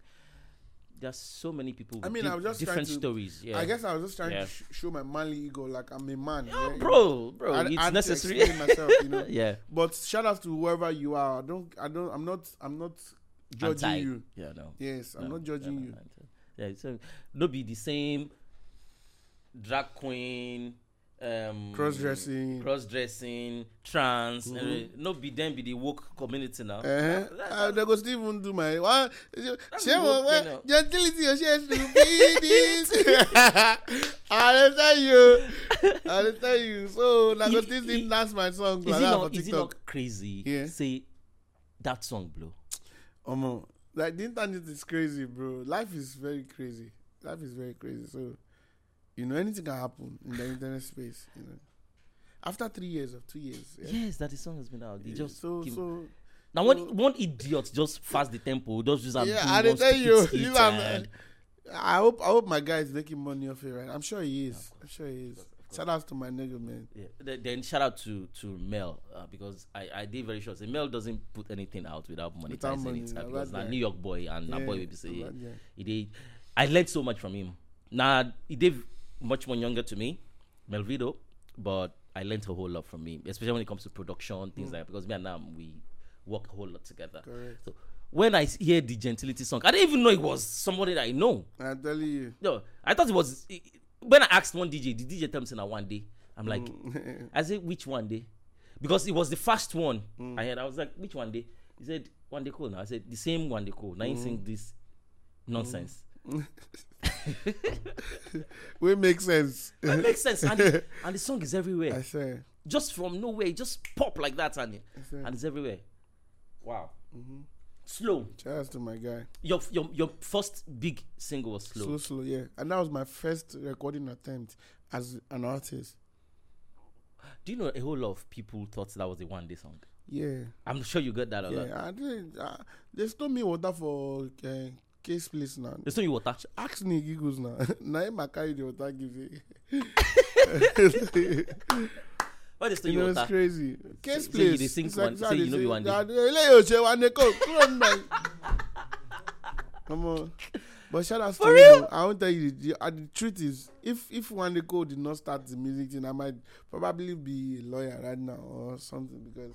There's so many people. I mean, di- I was just different to- stories. Yeah, I guess I was just trying Yeah. to sh- show my manly ego, like I'm a man. Yeah, yeah, bro, bro, I- I it's to necessary. myself, you know. (laughs) yeah, But shout out to whoever you are. I don't. I don't. I'm not. I'm not judging Anti. you. Yeah, no. Yes, I'm no, not judging no, you. no. Yeah, so no be the same drag queen, um, Cross dressing. cross dressing, trans. uh, no be them be the woke community now. Uh-huh. That- that- Uh, they go still even do my one. That's Shame the on whole thing what now. gentility share to be this. (laughs) I tell you, I tell you. So like If- this didn't dance my song is like it not is it not crazy? Yeah. Say that song blow. Omo, like the internet is crazy, bro. Life is very crazy. Life is very crazy. So, you know, anything can happen in the internet space. You know, after three years or two years. Yeah. Yes, that the song has been out. They Yeah, just so came- so now one one idiot just fast the tempo, just use yeah. I tell you, you know, I hope I hope my guy is making money off it, right? I'm sure he is. I'm sure he is. Shout out to my nigga, man. Yeah. Then shout out to to Mel uh, because I I did very sure. Mel doesn't put anything out without monetizing Without money, it uh, because bad. New York boy and Yeah, boy we be say na bad guy. he did. I learned so much from him. Now he did much more younger to me, Melvido, but I learned a whole lot from him, especially when it comes to production things like that, because me and Nam we work a whole lot together. Mm. Correct. So when I hear the gentility song, I didn't even know it was somebody that I know. I tell you. No, I thought it was when I asked one DJ, the DJ tell me one day. I'm like, Mm. (laughs) I said which one day? Because it was the first one Mm. I heard. I was like, which one day? He said one day cool. Now I said the same one day cool. Now you Mm. sing this nonsense. (laughs) We make sense. It makes sense, and, the, (laughs) and the song is everywhere. I say. Just from nowhere, it just pop like that, and, and it's everywhere. Wow. Mm-hmm. Slow. Out to my guy. Your your your first big single was slow. Slow, slow, yeah. And that was my first recording attempt as an artist. Do you know a whole lot of people thought that was a one day song? Yeah, I'm sure you got that a lot. yeah. I did. Uh, they stole me water for uh, case place now. There's no you water. Ask me giggles now. (laughs) now him I carry the water give you. (laughs) Why they still you you know it's water? crazy. Case so place. you sing It's one- say you know be one day. "Ah, eléyìí ò ṣe wa ní kò kúrò nínú Come on. But shout out to you. I won't tell you the, the, uh, the truth is if if one day did not start the music thing, I might probably be a lawyer right now or something because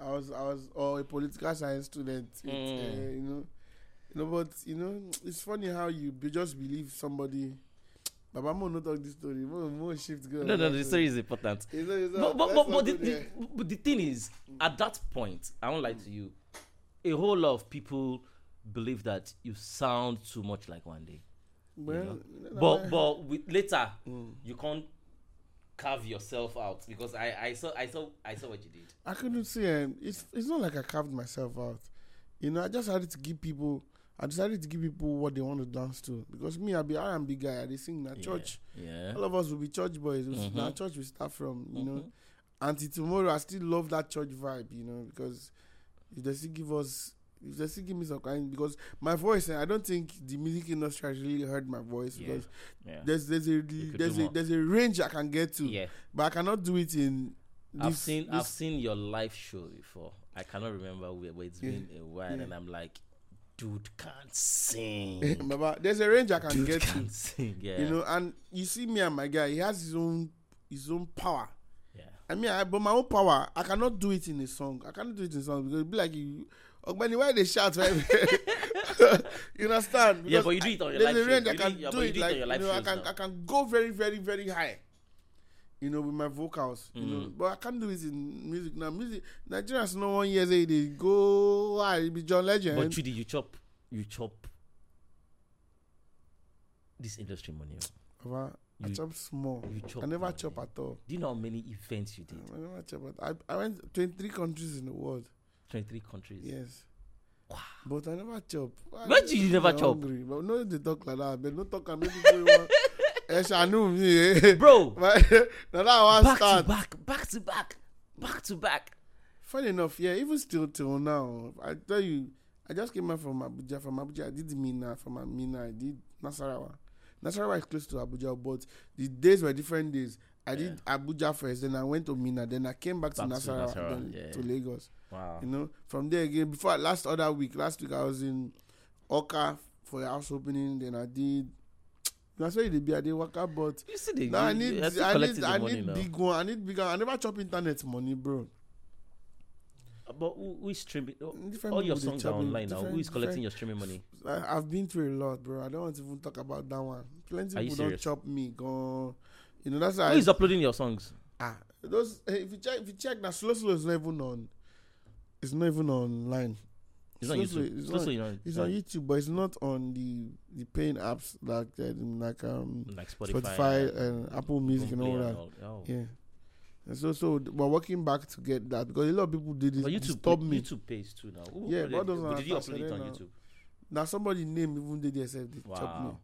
I was I was or a political science student. With, Mm. uh, you know, know, but you know, it's funny how you be, just believe somebody. Baba Mo no talk this story. Mo Mo shift go. No, no, the story is important. You know, it's But not- but let's but, but, the, the, but the thing is, at that point, I won't lie to you, a whole lot of people believe that you sound too much like one day. well, you know, But I- but with, later, Mm. you can't carve yourself out because I I saw I saw I saw what you did. I couldn't see um, it's it's not like I carved myself out. You know, I just had to give people I decided to give people what they want to dance to. Because me I be R and B guy, I dey sing na church. Yeah. All of us will be church boys. Mhm. Now church we start from, you know. Mhm. Until tomorrow I still love that church vibe, you know, because if they still give us if they still give me some kind because my voice eh, I don't think the music industry has really heard my voice Yeah. because Yeah. there's there's a there's a more. there's a range I can get to. Yeah. But I cannot do it in I've this- seen this I've seen your live show before. I cannot remember where, but it's Yeah. been a while, and I'm like, dude can't eh, sing. Baba, there's a range I can dude get to. can't sing. Yeah. You know, and you see me and my guy, he has his own his own power. Yeah. I mean, I, but my own power, I cannot do it in a song. I cannot do it in a song because it be like you. Ogbeni, why they shout? Right? (laughs) you understand? Yeah, but you do it on your there's live a range. I You can do- yeah, do it do it like on your live you know, I can now. I can go very very very high. You know, with my vocals, you know, Mm. but I can't do it in music now. Music, Nigerians no one years they go. I be John Legend. But Judy, you chop, you chop this industry money. oh. I You- chop small. You chop. I never money. chop at all. Do you know how many events you did? I never chop at I, I went 23 countries in the world. Twenty-three countries. Yes. But I never chop. Why do you never chop? Hungry? But no, they talk like that. But no talk and make people want. Eh, Shanu me. eh. Bro, (laughs) now that back to back, back to back, back to back. Funny enough, yeah. Even still till now, I tell you, I just came out from Abuja. From Abuja, I did Minna. From Minna, I did Nasarawa. Nasarawa is close to Abuja, but the days were different days. I did Abuja first, then I went to Minna, then I came back, Back to to Nasarawa, Nasarawa, then yeah. to Lagos. Wow. You know, from there again, before last other week, last week I was in Oka for your house opening. Then I did. That's why they be I did worker, but You see, the, now I need I need I need now. big one. I need big one. I never chop internet money, bro. But who, who is streaming? Different All your songs are online now. Who is collecting your streaming money? I, I've been through a lot, bro. I don't want to even talk about that one. Plenty people don't chop me. Go, You know that's Who why is uploading your songs? ah those. eh, If you check, if you check, that slow slow is not even on. It's not even online. It's on YouTube. is Slow not- Slow, you know, on YouTube, but it's not on the the paying apps like uh, like um like Spotify, Spotify, and Apple Music and all that. all- oh. Yeah. And so so we're working back to get that because a lot of people did But it. YouTube, Stop me. YouTube pays too now. Who Yeah, but But did you upload it to on now. YouTube? Now somebody name even did themselves they chop me. Wow.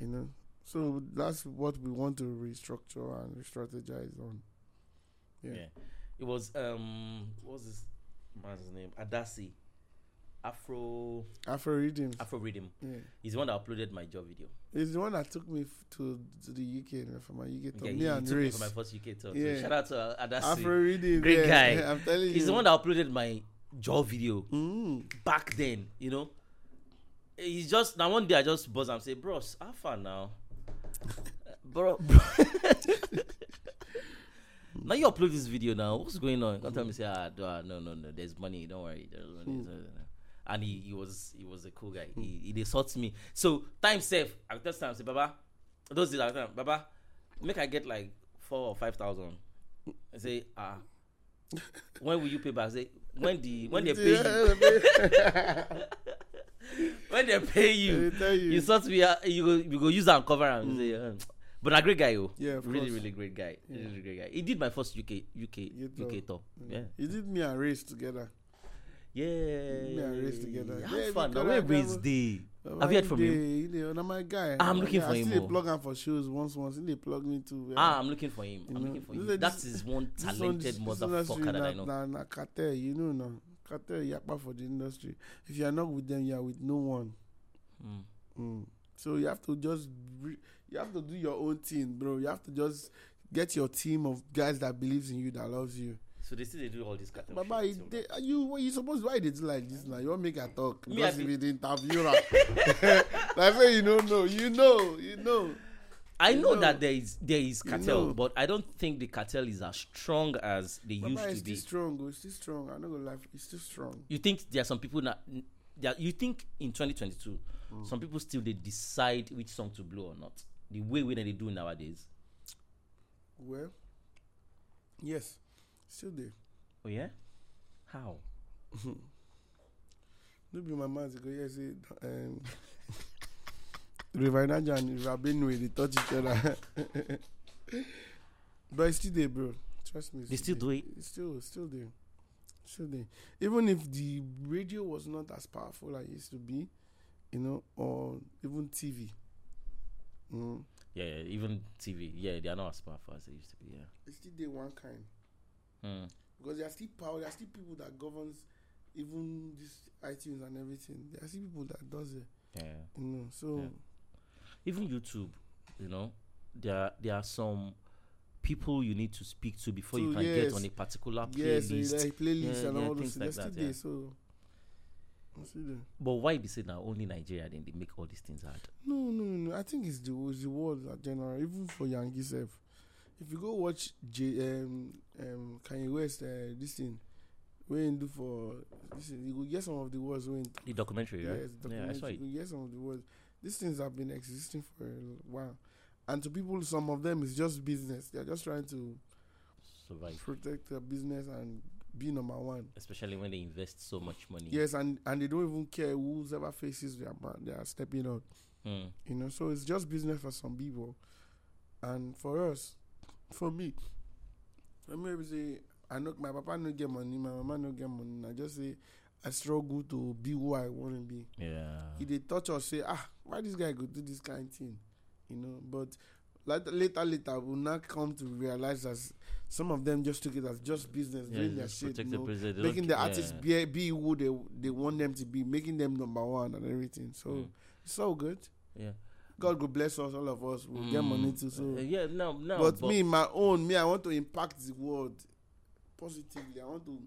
You know. So that's what we want to restructure and re-strategize on. Yeah. Yeah. It was um what was this man's name? Adasi. Afro Afro Rhythms. Afro Rhythm. Yeah. He's the one that uploaded my job video. He's the one that took me f- to to the UK for my UK tour. Yeah, me he, and took me for my first UK tour. Yeah. So shout out to uh, Adasi. Afro Rhythms. Great yeah, guy. (laughs) I'm telling you. He's the one that uploaded my job video Mm. back then, you know. He's just now one day I just buzz and say, Bros, how far now? (laughs) bro, bro. (laughs) now you upload this video now. What's going on? Don't tell me say, ah, no, no, no. There's money. Don't worry. There's money. And he, he was he was a cool guy. He he dey sort me. So time safe. I tell time say, Baba, those days I tell Baba, make I get like four or five thousand. I say, ah, (laughs) when will you pay back? I say, when the when they pay you, (laughs) when they pay you, you. you sort me out, you go you go use and cover am. Say, um, but a great guy, oh, Yeah, really course. really great guy, Yeah. really great guy. He did my first UK UK UK tour. tour. Yeah, He did me and Race together. Yeah. Me and Race together. How Yeah, fun? Now where I dey? Baba, Have you heard from dey- him? he dey, na my guy. I'm looking for I him, still oh. plug am for shows once once. He dey plug me too. yeah. Ah, I'm looking for him. You I'm know, looking for him. That is one talented this motherfucker that na, I know. Na, na cartel, you know now. Cartel yapa for the industry. If you are not with them, you are with no one. Mm. Mm. So you have to just you have to do your own thing, bro. You have to just get your team of guys that believes in you, that loves you. So they still they do all this cartel Baba, shit you, till they, are you you supposed why they do like this now? You want make a talk? Me, Because I if you the interviewer, (laughs) like say you don't know, you know, you know. I know, know. that there is there is You cartel, know. but I don't think the cartel is as strong as they Baba used to be. still strong. oh, It's still strong. I'm not gonna lie, it's still strong. You think there are some people that, that you think in 2022, Mm. some people still they decide which song to blow or not. The way we they do nowadays. Well, yes, still there. Oh yeah, how? (laughs) No be my man go yes say um (laughs) River Niger and River Benue they touch each other. (laughs) but it's still there, bro. Trust me. it's They still there. do it? It's still still there. Still there. Even if the radio was not as powerful as it used to be, you know, or even TV. Mm, Yeah, yeah, even TV. Yeah, they are not as powerful as they used to be. Yeah. it's still there one kind. Hmm. Because there are still power, there are still people that governs even this iTunes and everything. There are still people that does it. Yeah. You know, so Yeah. Even YouTube, you know, there are, there are some people you need to speak to before you So, can get on a particular Yes, playlist. so like playlist Yeah, and yeah, all those things like that, yeah. so. they're still there. But why be say now only Nigeria then they make all these things hard? No, no, no. I think it's the it's the world in general, even for Yankee self. If you go watch J, um, um, Kanye West, uh, this thing, when do for this, thing, you go get some of the words when The documentary, right? yes, yeah, I saw documentary, it. you get some of the words. These things have been existing for a while, and to people, some of them is just business. They're just trying to Survive. protect their business and be number one. Especially when they invest so much money. Yes, and and they don't even care who's ever faces their man. They are stepping out. Hmm. You know, so it's just business for some people, and for us, for me, for me, we say I know my papa no get money, my mama no get money. I just say I struggle to be who I want to be. Yeah. If they touch us, say ah, why this guy go do this kind of thing, you know? But later, later, later, we'll not come to realize that some of them just took it as just business, Yeah, doing their shit, you know? They making the artists yeah. be, be who they they want them to be, making them number one and everything. So Mm. it's so good. Yeah. God will bless us, all of us. We'll get Mm. money too. So, Uh, yeah, no, no. but, me, my own, me, I want to impact the world positively. I want to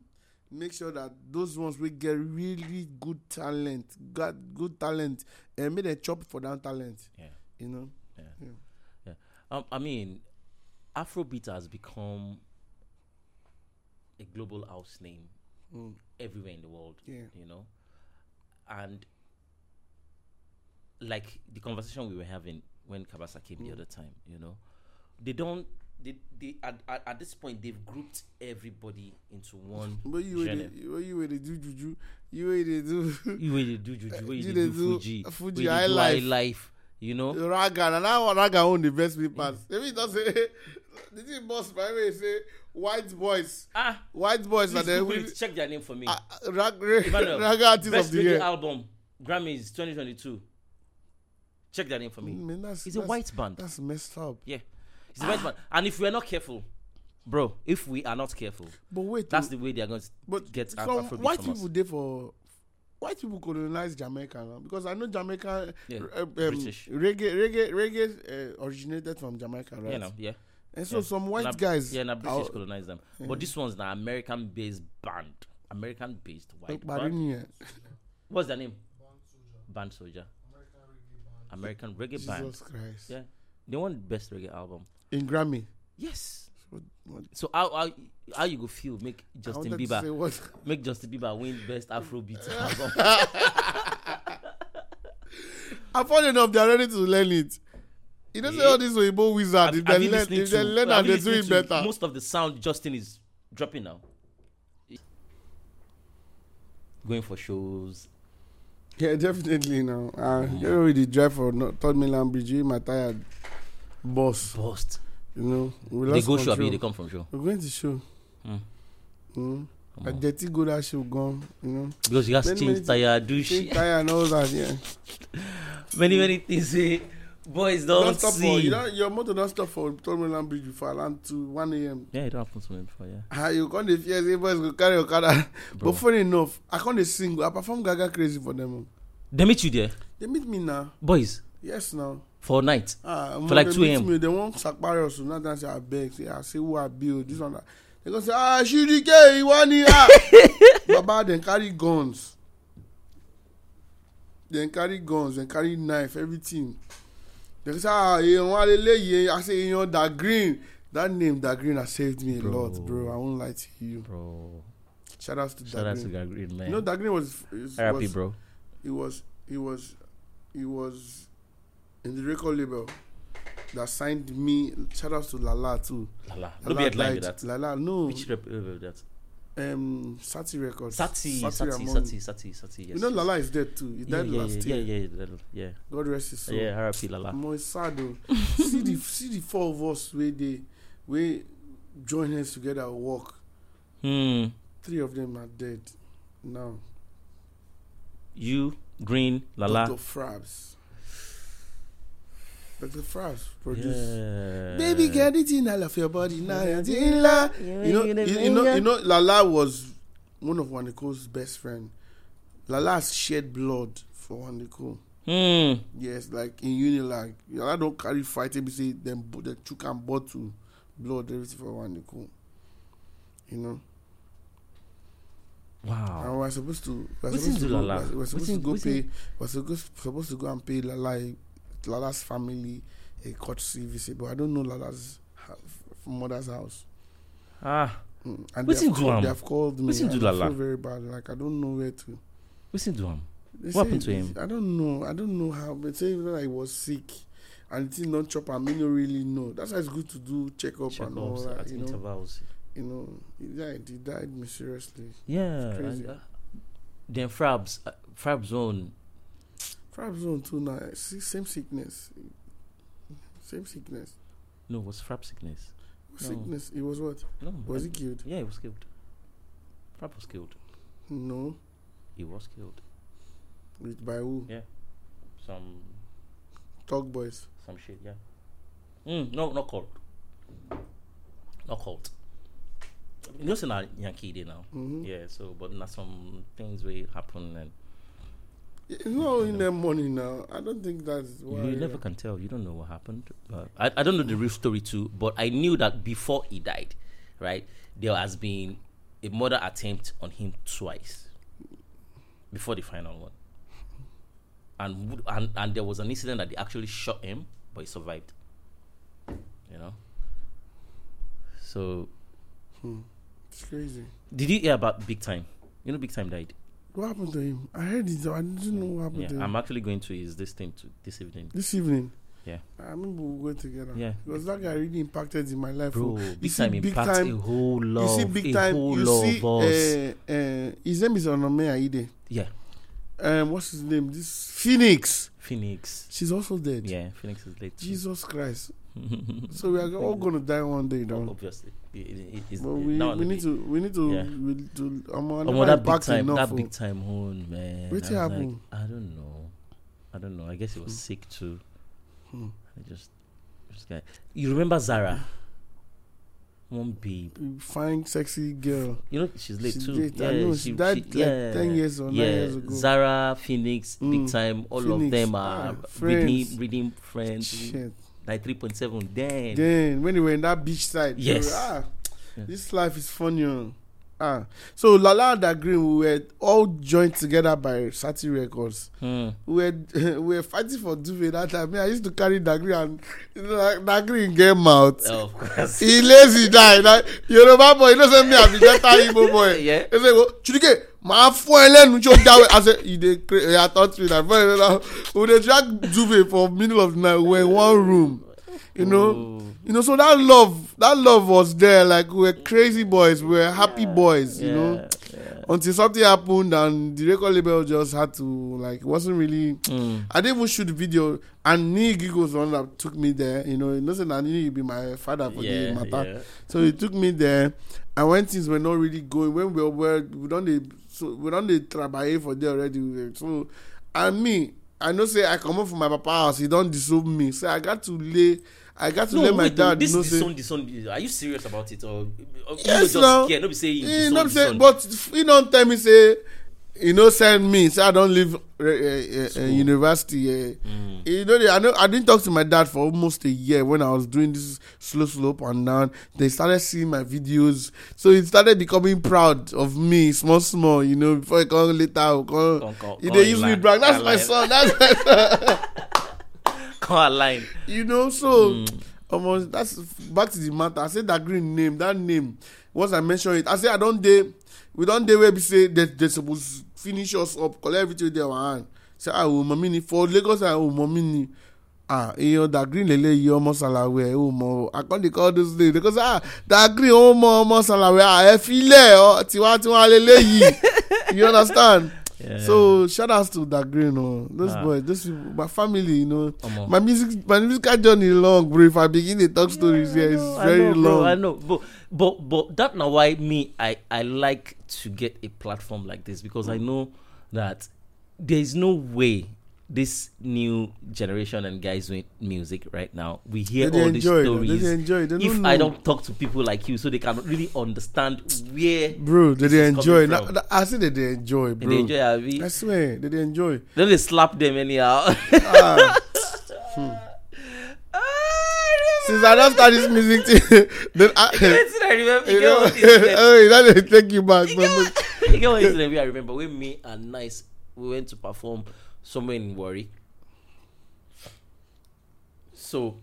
make sure that those ones we get really good talent, got good talent, and make a chop for that talent. Yeah. You know. Yeah. Yeah. Yeah. Um, I mean, Afrobeat has become a global house name Mm. everywhere in the world. Yeah. You know, and like the conversation we were having when Kabasa came the Mm. other time, you know, they don't. They, they at, at, at this point they've grouped everybody into one But you genre. the, you were the do juju, you were the do (laughs) You way they do juju, way You they do Fuji, Fuji, high life. high life. You know, raga, and that one raga own the best me pass. Maybe does say (laughs) the thing boss by the way say white boys, ah, white boys are please the Google it, check their name for me. uh, rag, (laughs) Emmanuel, raga artist Best of the year. album, Grammys 2022. Check their name for me. Man, that's, It's a that's- white band. That's messed up. Yeah, it's a white band. And if we are not careful, bro, if we are not careful, But wait, that's oh, the way they are going to but get some Afrobeat white from us. people there for white people colonize Jamaica now because I know Jamaica Yeah, uh, um, British. reggae reggae reggae uh, originated from Jamaica, right? You know, yeah. and so yeah. some white guys, Yeah, na British are- colonize them. But this one's an American-based band, American-based white But band. What's their name? Band SOJA. American reggae band. Jesus Christ. Yeah, they won best reggae album. In Grammy. Yes. What, what, So how how, how you go feel make Justin Bieber make Justin Bieber win best Afrobeat (laughs) album? I'm funny enough, they're ready to learn it. You don't say all this Oyibo wizard. If I've they learn, if they learn, and they do it better. Most of the sound Justin is dropping now. Going for shows. Yeah, definitely now. Uh, You know, with the drive for no, Third Mainland Bridge, my tired boss. Bust. You know, we They lost go show, control. abi they come from show. We're going to show. Mm. Mm. Come A dirty go that show gone. You know, Because you have to Many, change many tire, do shit. tire and all that. Yeah. (laughs) Many, many things. eh, boys Don't stop for you. Know, your motor don't stop for Third Mainland Bridge before around to one a.m. yeah, it don't to me before, yeah. Ah, you can't fear say boys go carry your car. But funny enough, I can't sing. I perform Gaga crazy for them. oh. They meet you there, They meet me now. boys, Yes, now. for night. Ah, For like they 2 meet a.m.. They want sakpari us. Now dance I beg. Say I say who I build this one. They go say ah Shirike Iwani ah. (laughs) Baba then carry guns. Then carry guns. Then carry knife. Everything. They say ah èèyàn wa leleyi. I say èèyàn Dagrin. That name Dagrin has saved me a Bro. lot, bro. I won't lie to you. Bro. Shout out to Shout da out to green. Dagrin, man. You know Dagrin was. was RIP, bro. he was he was he was in the record label that signed me. Shout out to Lala too. Lala. Lala be headline with that. Lala, no. Which rep with that? Um, Sati Records. Sati, Sati, Ramon. Sati, Sati, Sati. Yes. You know yes. Lala is dead too. He Yeah, died yeah, last yeah, year. yeah, yeah, yeah, yeah. God rest his soul. Yeah, RIP Lala. More sad though. (laughs) see the see the four of us where they we join hands together work. Hmm. Three of them are dead now. You, Green, Lala. Dr. Frabz. Dr. Frabz produced. Yeah. Baby, get it in all of your body now. it's in la- You know, you, know, you know, Lala was one of Waniko's best friend. Lala shed blood for Waniko. Hmm. Yes, like in Unilag. Lala don't carry fight. They say them the chook and bottle blood everything for Waniko. You know, Wow. and we're supposed to. We're supposed to go, Lala? We're, we're supposed to go pay. We're supposed supposed to go and pay Lala Lala's family a courtesy visit, but I don't know Lala's ha- mother's house. Ah. Mm, And they have, called, they have called me. And I Lala? feel very bad. Like I don't know where to. Listen to him. They What happened to him? I don't know. I don't know how. But say that I was sick, and it not chop. I mean, don't really know. That's why it's good to do checkup and all that. at You know, intervals. you know. He died. He died mysteriously. Yeah. crazy. and, uh, then Frabz, uh, Frabz own. Perhaps zone two now. Same sickness. Same sickness. No, it was Frab sickness. No. Sickness. It was what? No. Was he killed? Yeah, he was killed. Frab was killed. No. He was killed. With by who? Yeah. Some Talk boys. some shit. Yeah. Mm, no, not called. Not called. You know, say na Yankee day now. Mm-hmm. Yeah. So, but na some things will happen, and It's not in their money now. I don't think that's why. you never can tell. You don't know what happened. I, I don't know the real story too. But I knew that before he died, right? There has been a murder attempt on him twice before the final one. And, and and there was an incident that they actually shot him, but he survived. You know. So, hmm. It's crazy. did you hear about Big Time? You know, Big Time died. What happened to him? I heard it. I didn't know what happened Yeah, to him. I'm actually going to his this thing to this evening. this evening. Yeah. I remember we go together. Yeah. Because that guy really impacted in my life. Bro, oh. You Big see Time Big impacts Time- a whole lot. you see big time. You see, uh, uh, his name is Onome Aide. yeah, Um, what's his name? This Phoenix. Phoenix. She's also dead. Yeah, Phoenix is dead. too. Jesus Christ. (laughs) So we are all gonna die one day, though. Obviously, It- it- it- But we, we need to we need to Yeah. we need to um, Oh, that big time, that oh. big time home, man. Wetin I like. I don't know. I don't know. I guess he was sick too. Hmm. I just, just guy. You remember Zara? One babe. fine, sexy girl. You know she's late She too. did. Yeah, I know, she died like 10 years or nine yeah. years ago. Zara, Phoenix, Big Mm. Time. All of Phoenix. them Ah, are friends. reading, reading friends. Shit. Like three point seven. Damn. Then when they were in that beach side, Yes. were, ah, Yeah. this life is funny. oh. Ah, so Lala and Green, we were all joined together by Sati Records. Hmm. We were (laughs) we were fighting for Duve that time. Me, I used to carry Dagrin and you Dagrin get mouth. Oh, of course. He lazy die. That Yoruba boy, you know say me I be (laughs) better Igbo boy. Yeah. He say, "Wo, Chudike, màá fún ẹ lẹ́nu tí ó jáwé." I say, you dey cra- yeah, touch me that boy. Now, we dey drag Duve for middle of the night. We were in one room. You know, Oh. you know. So that love, that love was there. Like we were crazy boys. We were happy boys. You know. Yeah, yeah. Until something happened and the record label just had to like it wasn't really. Mm. I didn't even shoot the video, and Nigi was the one that took me there. You know, you know, say na Nigi be my father for the matter. yeah. So he took me there, and when things were not really going, when we were we done the so we done the trabaye for there already. So and me, I know say I come up from my papa house. He don't disown me. So I got to lay, I got to let my wait, dad this, know say. this son, are you serious about it or, or Yes, you just now. scared? No, be say you disown son. but he don't tell me say, you know, send me. Say I don't leave uh, uh, uh, university. Mm. You know, they- I know I didn't talk to my dad for almost a year when I was doing this slow slope and down. They started seeing my videos, so he started becoming proud of me, small small. You know, before he come later, come, Come, come, he come they in use me brag. That's come my son. That's my son. (laughs) Come online. you know so Mm. almost that's back to the matter i say that green name that name once i mention it i say i don dey we don dey where be say they they suppose finish us up collect everything wey dey our hand. Say ah o mọ mi ni for lagos ah o mọ mi ni. Ah èèyàn green lele yìí ọmọ sàlàwẹ ẹ o mọ dey call those names because ah green ó mọ ọmọ sàlàwẹ ah ẹ filẹ ọ tiwantiwa lele yìí. You understand. Yeah. So shout outs to that green, oh, those Ah. those people, my family, you know. Omo. My music, my musical journey long, bro. If I begin to talk stories here, it's I very know, bro, long. I know, but but but that now why me I I like to get a platform like this because I know that there is no way this new generation and guys doing music right now we hear They all these stories. they they if don't I don't talk to people like you, so they can really understand where Bro, they, this they enjoy. Now, that- I say that they enjoy, bro. they enjoy. Abi. I swear, did they enjoy. Then they slap them anyhow. Ah, (laughs) since I don't start this music thing, (laughs) then I, I remember. you (laughs) know, oh, know, they take you back. You get one- you get one incident I remember when me and Nice we went to perform somewhere in Warri. So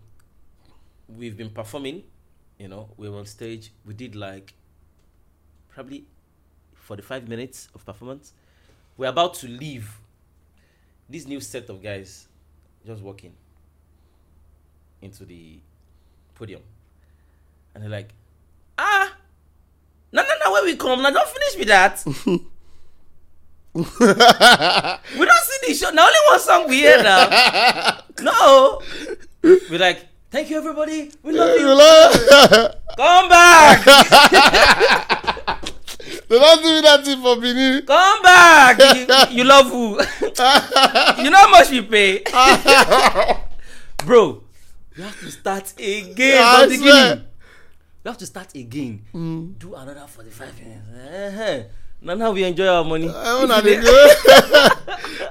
we've been performing, you know, we were on stage. We did like probably 45 minutes of performance. We're about to leave. This new set of guys just walking into the podium. And they're like, ah, no, no, no, where we come? Now don't finish with that. (laughs) we don't show. Now only one song we hear now. (laughs) no. We're like, thank you everybody. We love You you. (laughs) Come back. (laughs) they don't do that thing for Benin. Come back. You, you love who? you know how much we pay? Bro, we have to start again I from the beginning. We have to start again. Do another 45 minutes. Uh-huh. Now, now we enjoy our money. Wanna If dey go.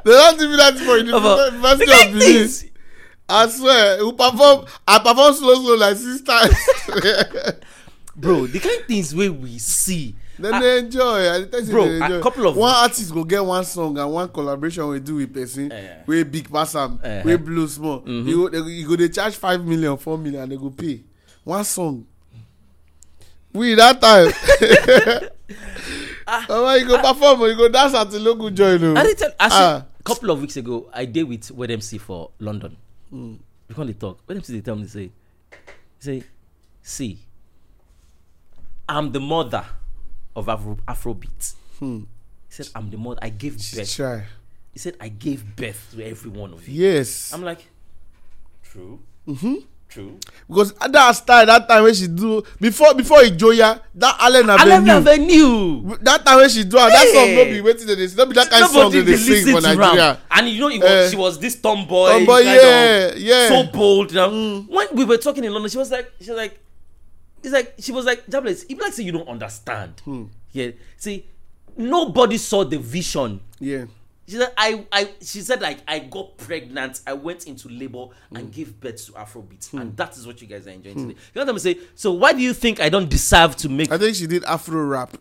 They don't do that for dey- University of Benin. I swear, we perform. I perform slow slow like six times. (laughs) Bro, the kind things wey we see Then they enjoy. I tell you, they a enjoy. couple of- one artist go get one song and one collaboration we do with person Eh. wey big pass am Eh. wey blow small. Go they go- you go dey charge five million four million and they go pay one song. We that time. (laughs) Mama, you go perform, or you go dance at the local joint. o. I did tell. Actually, Ah. a couple of weeks ago, I did with Wed MC for London. Hmm. We can't talk. Wed MC they tell me say, say, see, I'm the mother of Afro Afrobeat. Hmm. He said, I'm the mother. I gave birth. Try. He said, I gave birth to every one of you. Yes. I'm like, true, Mm-hmm. True. because that style that time when she do before before ijoya that allen Allen avenue Avenue. that time when she do am that song no Hey. be wetin dey dey no be that kind song Nobody dey dey dey sing for nigeria am. And you know, it was, Eh. she was this tomboy. tomboy kind of- yeah yeah so bold. You know? When we were talking in London, she was like, she was like, it's like she was like, Jablets, if like say you don't understand. Yeah. See, nobody saw the vision. yeah She said, I, I, she said, like, I got pregnant, I went into labor and mm. gave birth to Afrobeat, hmm. and that is what you guys are enjoying hmm. today. You know what I'm saying? So, why do you think I don't deserve to make? i think she did afro rap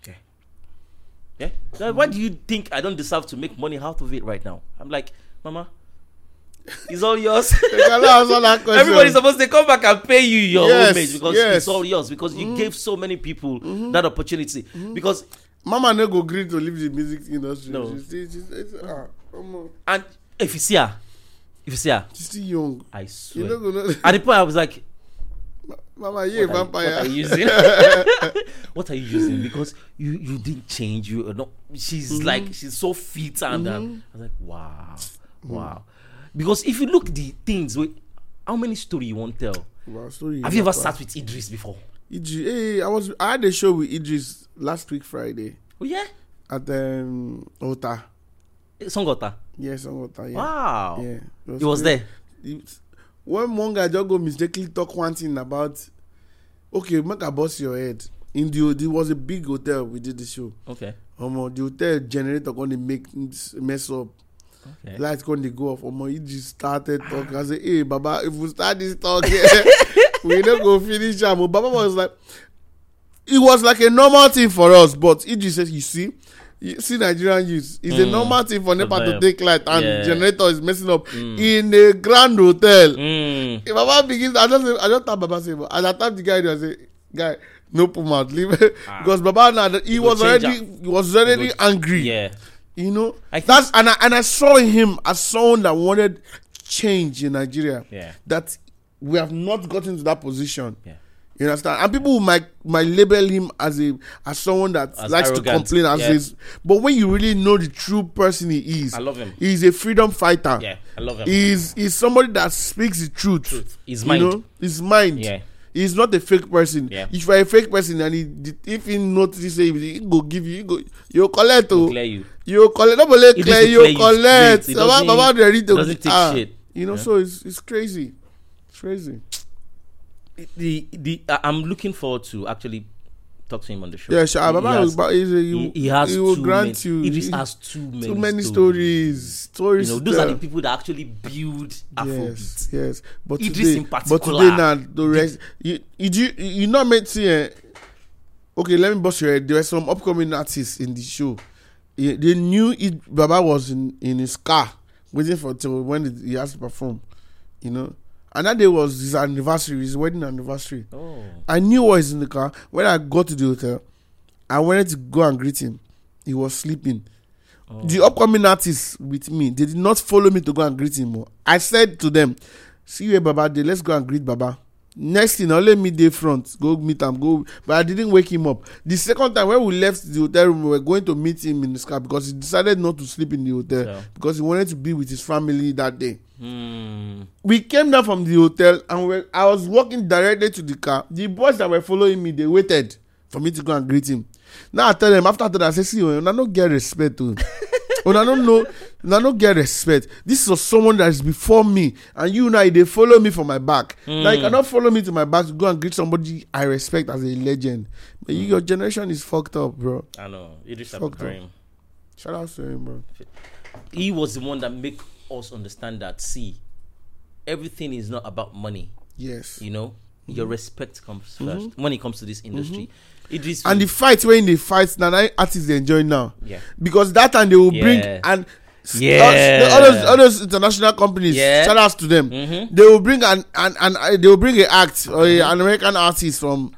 Okay. Yeah. Now, why do you think I don't deserve to make money out of it right now? I'm like, Mama, it's all yours. you can answer that question Everybody's supposed to come back and pay you your Yes, homage because yes. Mm-hmm. it's all yours because you mm. gave so many people mm-hmm. that opportunity. Mm-hmm. Because mama no go gree to leave the music industry No. she still she still ah omo and if you see her, if you see her, she still young I you swear. go know At the point I was like, mama you a what are, what vampire are you using? (laughs) what are you using? Because you you didn't change. You are not. She's Mm-hmm. like she's so fit and um, I was like, wow, wow. Because if you look the things, wait, how many story you want tell? wow story Have you ever sat with Idris before? Idris, hey, I was I had a show with Idris last week Friday Oh yeah, at um Ota. Sango Ota. Yes, on Ota. Yeah. Wow, Yeah. he was great. there. It- When one guy just go mistakenly talk one thing about, okay, make a bust your head. In the there was a big hotel we did the show. Okay, Omo, the hotel generator gonna make mess up. okay. Lights gonna go off. Omo, he just started talking. I say, hey, Baba, if we start this talk, (laughs) we don't go finish am. o." Baba was like, it was like a normal thing for us, but he just said, you see, you see Nigerian youth, it's a Mm. normal thing for NEPA to take light and Yeah. generator is messing up Mm. in a grand hotel. Mm. If Baba begins, I just, say- I just tap Baba say, but at that time the guy was say, guy, no put mouth, leave it. (laughs) Ah. because Baba now he go was already, he was already go- angry. Yeah, You know, I that's and I and I saw him as someone that wanted change in Nigeria. yeah, That we have not gotten to that position. yeah. You understand? And people might might label him as a as someone that As likes arrogant. to complain as Yeah. this. But when you really know the true person he is, I love him. he's a freedom fighter. Yeah, I love him. He's he's somebody that speaks the truth. Truth. His You mind. know, his mind. Yeah. He's not a fake person. Yeah. If you're a fake person and he, if he notice say he go give you, he go you collect oh. You. you collect nobody It clear you you collect baba baba ready to doesn't take ah, shit. you know Yeah. so it's it's crazy it's crazy. The the uh, I'm looking forward to actually talk to him on the show. yeah sure. He- baba he will, has, but a, he, he, has he will too grant many, you Idris he- has too many too many stories. stories. You know, those are the people that actually build Afrobeat. yes yes. But Idris today in but particular. today now the rest you you you, you not meant to eh, okay let me bust your head. There were some upcoming artists in the show. Yeah, they knew it baba was in in his car waiting for till when he has to perform you know and that day was his anniversary his wedding anniversary Oh, I knew what was in the car. When I got to the hotel, I wanted to go and greet him. He was sleeping. oh. The upcoming artists with me, they did not follow me to go and greet him. I said to them, "See you, Baba. Day. Let's go and greet Baba." Next thing, now let me day front, go meet him, go. But I didn't wake him up. The second time when we left the hotel room, we were going to meet him in his car because he decided not to sleep in the hotel Yeah. because he wanted to be with his family that day Hmm. we came down from the hotel and we, I was walking directly to the car. The boys that were following me, they waited for me to go and greet him. Now I tell them after that, I say, see, una no get respect. (laughs) Oh. una no know, una no get respect. This is someone that is before me, and you now they follow me for my back. Now you cannot follow me to my back to go and greet somebody I respect as a legend. But you, hmm. your generation is fucked up, bro. I know. Idris. Abdulkarim. Shout out to him, bro. He was the one that make us understand that. See, everything is not about money. Yes. You know, your mm-hmm. respect comes mm-hmm. 1st when it comes to this mm-hmm. industry. Idris, and the fight when they fight na na artists dey enjoy now yeah, because that time they will bring and s- Yeah. uh, all those all those international companies Yeah. shout outs to them Mhm. they will bring an an, an uh, they will bring a act or a, an american artist from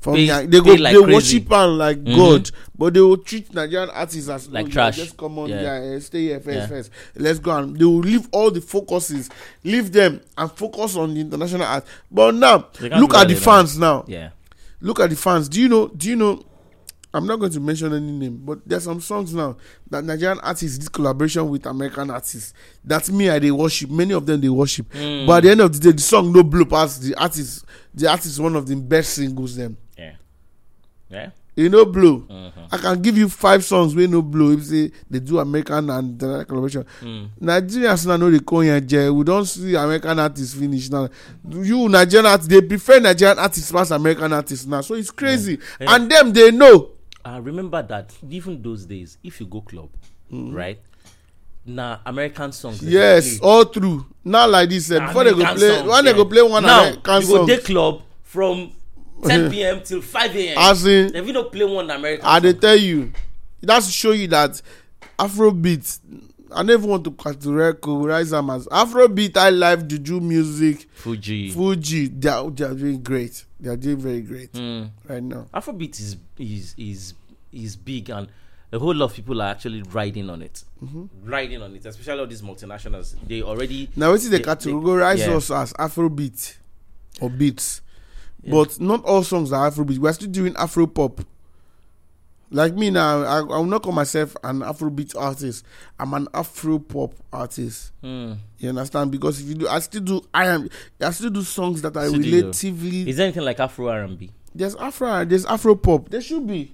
from Pay- they go like they crazy. worship am like Mhm. god but they will treat nigerian artists as Like "Oh, trash. just come on Yeah. yeah, uh, stay here first Yeah. first let's go and they will leave all the focuses leave them and focus on the international art but now look at the fans now yeah. Look at the fans. Do you know? Do you know? I'm not going to mention any name, but there's some songs now that Nigerian artists did collaboration with American artists. That's me. I they worship. Many of them they worship. Mm. But at the end of the day, the song no blow past the artist. The artist is one of the best singles. Them Yeah. Yeah. You know blow. Mhm. I can give you five songs where no blow. If say they do American and international collaboration. Mm. Nigerians now know the Konya We don't see American artists finish now. You Nigerian artists, they prefer Nigerian artists past American artists now. So it's crazy. Yeah. And them they know. I remember that even those days, if you go club, Mm-hmm. right? Now American songs. Yes, all through. Not like this. eh, Na before they go play, songs, when they yeah. go play one now, American you go song, day club from 10 p.m. till 5 a.m. as in, If you don't play one American I they song, tell you, that's to show you that Afrobeat. I never want to categorize categorize them as Afrobeat, I live juju music, Fuji. Fuji. They are, they are doing great. They are doing very great Mm. right now. Afrobeat is is is is big and a whole lot of people are actually riding on it, Mm-hmm. riding on it. Especially all these multinationals, they already Now, what is they They- categorize they- yeah. us as Afrobeat or beats, Yeah. but not all songs are Afrobeat. We're still doing Afro pop. Like me now, I, I will not call myself an Afrobeat artist. I'm an Afro pop artist. Mm. You understand? Because if you do, I still do. I am. I still do songs that are relatively. Is there anything like Afro R&B? There's Afro. There's Afro pop. There should be.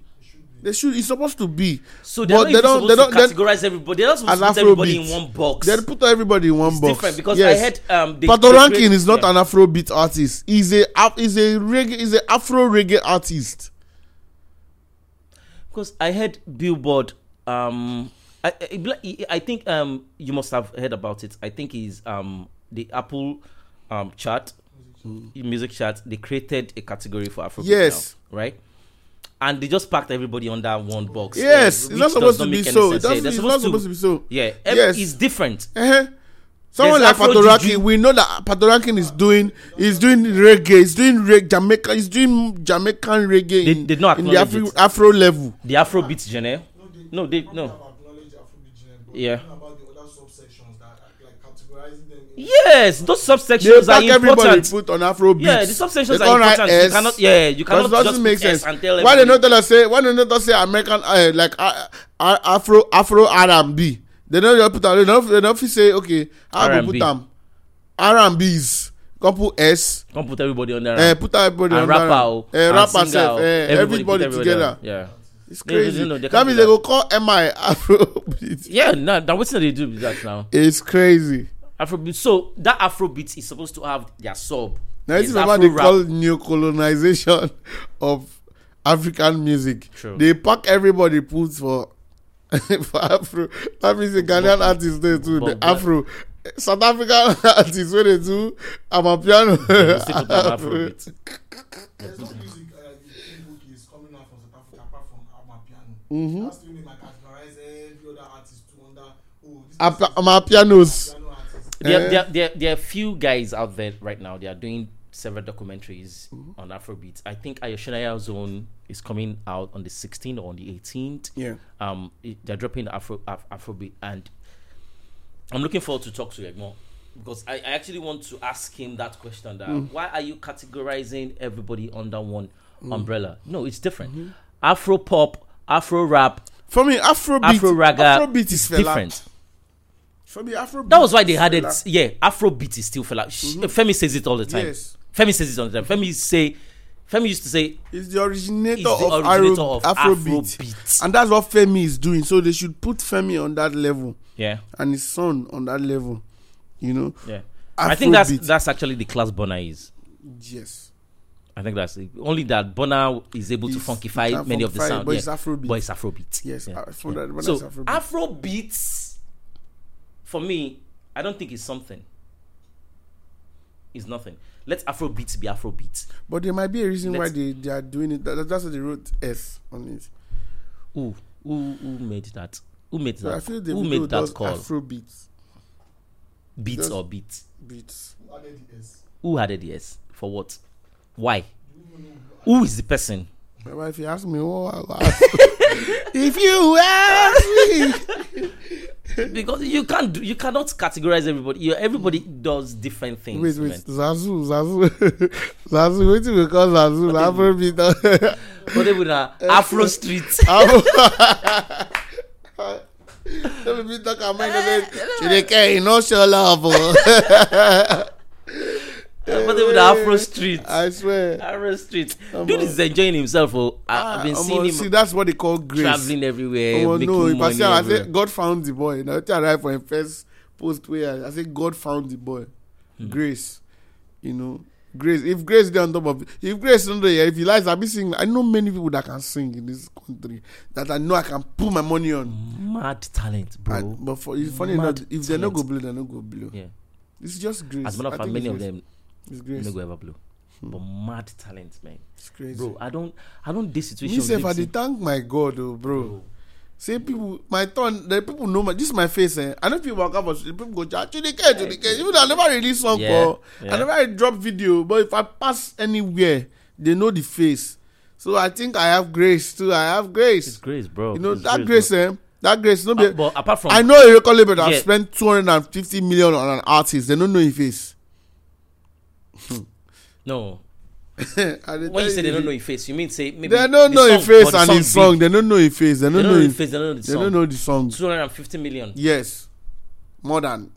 There should. It's supposed to be. So they're But not they don't- supposed they don't- to categorize everybody. They're not supposed to put everybody in one box. They put everybody in one it's box. different because Yes. I heard um they, Patoranking they create- is not yeah. an Afrobeat artist. He's a Af- he's a reggae he's a Afro reggae artist. because I heard Billboard. Um, I, I, I think um you must have heard about it. I think is um the Apple um chart, music chart. They created a category for Afrobeat. Yes. now, right. And they just packed everybody under one box. Yes, uh, it's not supposed to be so. It Yeah, doesn't- they're it's not supposed supposed to. to be so. Yeah, ev- Yes. it's different. Uh-huh. Someone There's like Afro Patoranking, we know that Patoranking is doing is doing reggae, he's doing reg- Jamaica, he's doing Jamaican reggae They- in, they don't in the Afro. Afro level. The Afrobeat genre. No, they no. acknowledge Afrobeat genre, but Yeah. talking about the other subsections that are like categorizing them in Yes, those They subsections are everybody important. put on Afro beats. Yeah, the subsections They are can't write important. You cannot, yeah, you cannot That doesn't just make put S sense. and tell Why they not tell us say? Why they not just say American uh, like uh, uh, Afro Afro R and B? They don't just put am. They don't. They don't fit say okay. How go R&B. put am? R and B's. Couple S. Can't put everybody on there. Uh, put everybody and on rapper, that. Uh, and rapper singer, self. oh. Uh, everybody, put together. Yeah, It's They- they crazy. don't they that means they go call MI Afro. beat. yeah. No, now what's they do with that now? It's crazy. Afrobeat. So that Afrobeat is supposed to have their sub. Now It's remember they call neo colonization (laughs) of African music. True. They pack everybody put for (laughs) for Afro. That means the Ghanaian artists there too. The Afro. South African (laughs) artists when they do Amapiano. They still put them Afrobeat. There's no music uh, in book is coming out from South Africa apart from Amapiano. Mhm. That's the only like categorize every other artist to under oh this Apa- person is Amapianos. a piano artist. There, Eh? there, there, there are few guys out there right now. They are doing several documentaries Mm-hmm. on Afrobeat. I think Ayoshinaya Zone is coming out on the 16th or on the 18th. Yeah. um it- they're dropping Afro Af- Afrobeat and I'm looking forward to talk to Egmo because I, I actually want to ask him that question that Mm. why are you categorizing everybody under one Mm. umbrella? No, it's different. Mm-hmm. Afro pop, Afro rap, For me, Afrobeat. Afro raga Afrobeat is different. For me, Afrobeat. That was why they had it. Yeah, Afrobeat is still Fela. Sh mm-hmm. Femi says it all the time. Yes. Femi says it all the time. Femi say, Femi used to say, It's the originator, the of, originator Afro, of Afrobeat. Afrobeat." And that's what Femi is doing. So they should put Femi on that level Yeah, and his son on that level. You know? yeah. I think that's that's actually the class Burna is. Yes. I think that's it. only that Burna is able to He's- funkify he can many of the funkify, sound. but yeah. it's Afrobeat. But it's Afrobeat. Yes, Yeah. from Yeah. so that's Afrobeat. Afrobeats, for me, I don't think it's something. It's nothing. Let Afrobeat be Afrobeat. But there might be a reason why Let's- they, they are doing it. That, that's why they wrote S on it. Who who who made that? Who made So I that? feel the Who made that call? Afrobeats. Beats just- or beats? Beats. Who added the S? Who added the S? For what? Why? Who is the person? But (laughs) if you ask me, oh, I'll ask. if you ask me, Because you can't do, you cannot categorize everybody. You, everybody does different things. wait, wait, man. Zazu, Zazu, (laughs) Zazu. What do we call Zazu? Afrobeat. But they would uh, (laughs) Afro Street. Let me talk about my Chidike, you know, show love. Oh. but would Afro Street. I swear. Afro Street. Dude is enjoying himself. Oh, I, I've been Ah, seeing him See, that's what they call grace. traveling everywhere, Oh making no, if I say, I say God found the boy. Now I arrived for him first post where I say God found the boy. Hmm. Grace, you know, grace. If grace dey on top of it, if grace no dey here, if he likes, I be sing. I know many people that can sing in this country that I know I can put my money on. Mad talent, bro. But for it's funny Mad enough, if they no talent. go blow, they no go blow. yeah. It's just grace. As a matter of fact, many of them It's no grace. go ever blow. But mad talent, man. It's crazy. Bro, I don't I don't this situation. Me sef, I live dey in- thank my God, oh, bro. Say people, my turn. The people know my. This is my face. Eh? I know people walk up street. People go, "Ah, to the care, to the care." Even though I never release song Yeah, for, yeah. I never drop video. But if I pass anywhere, they know the face. So I think I have grace too. I have grace. It's grace. grace, bro. You know It's that grace, eh? That grace. No bro. Uh, but apart from I know a record label that Yeah. spent two hundred and fifty million on an artist. They don't know his face. No, (laughs) I dey when you say they don't know your face, you mean say maybe They don't the know his face and song his song. They don't know his face. They They don't don't know know his his face. They don't know the They song. don't know the song. Two hundred and fifty million. Yes. More than.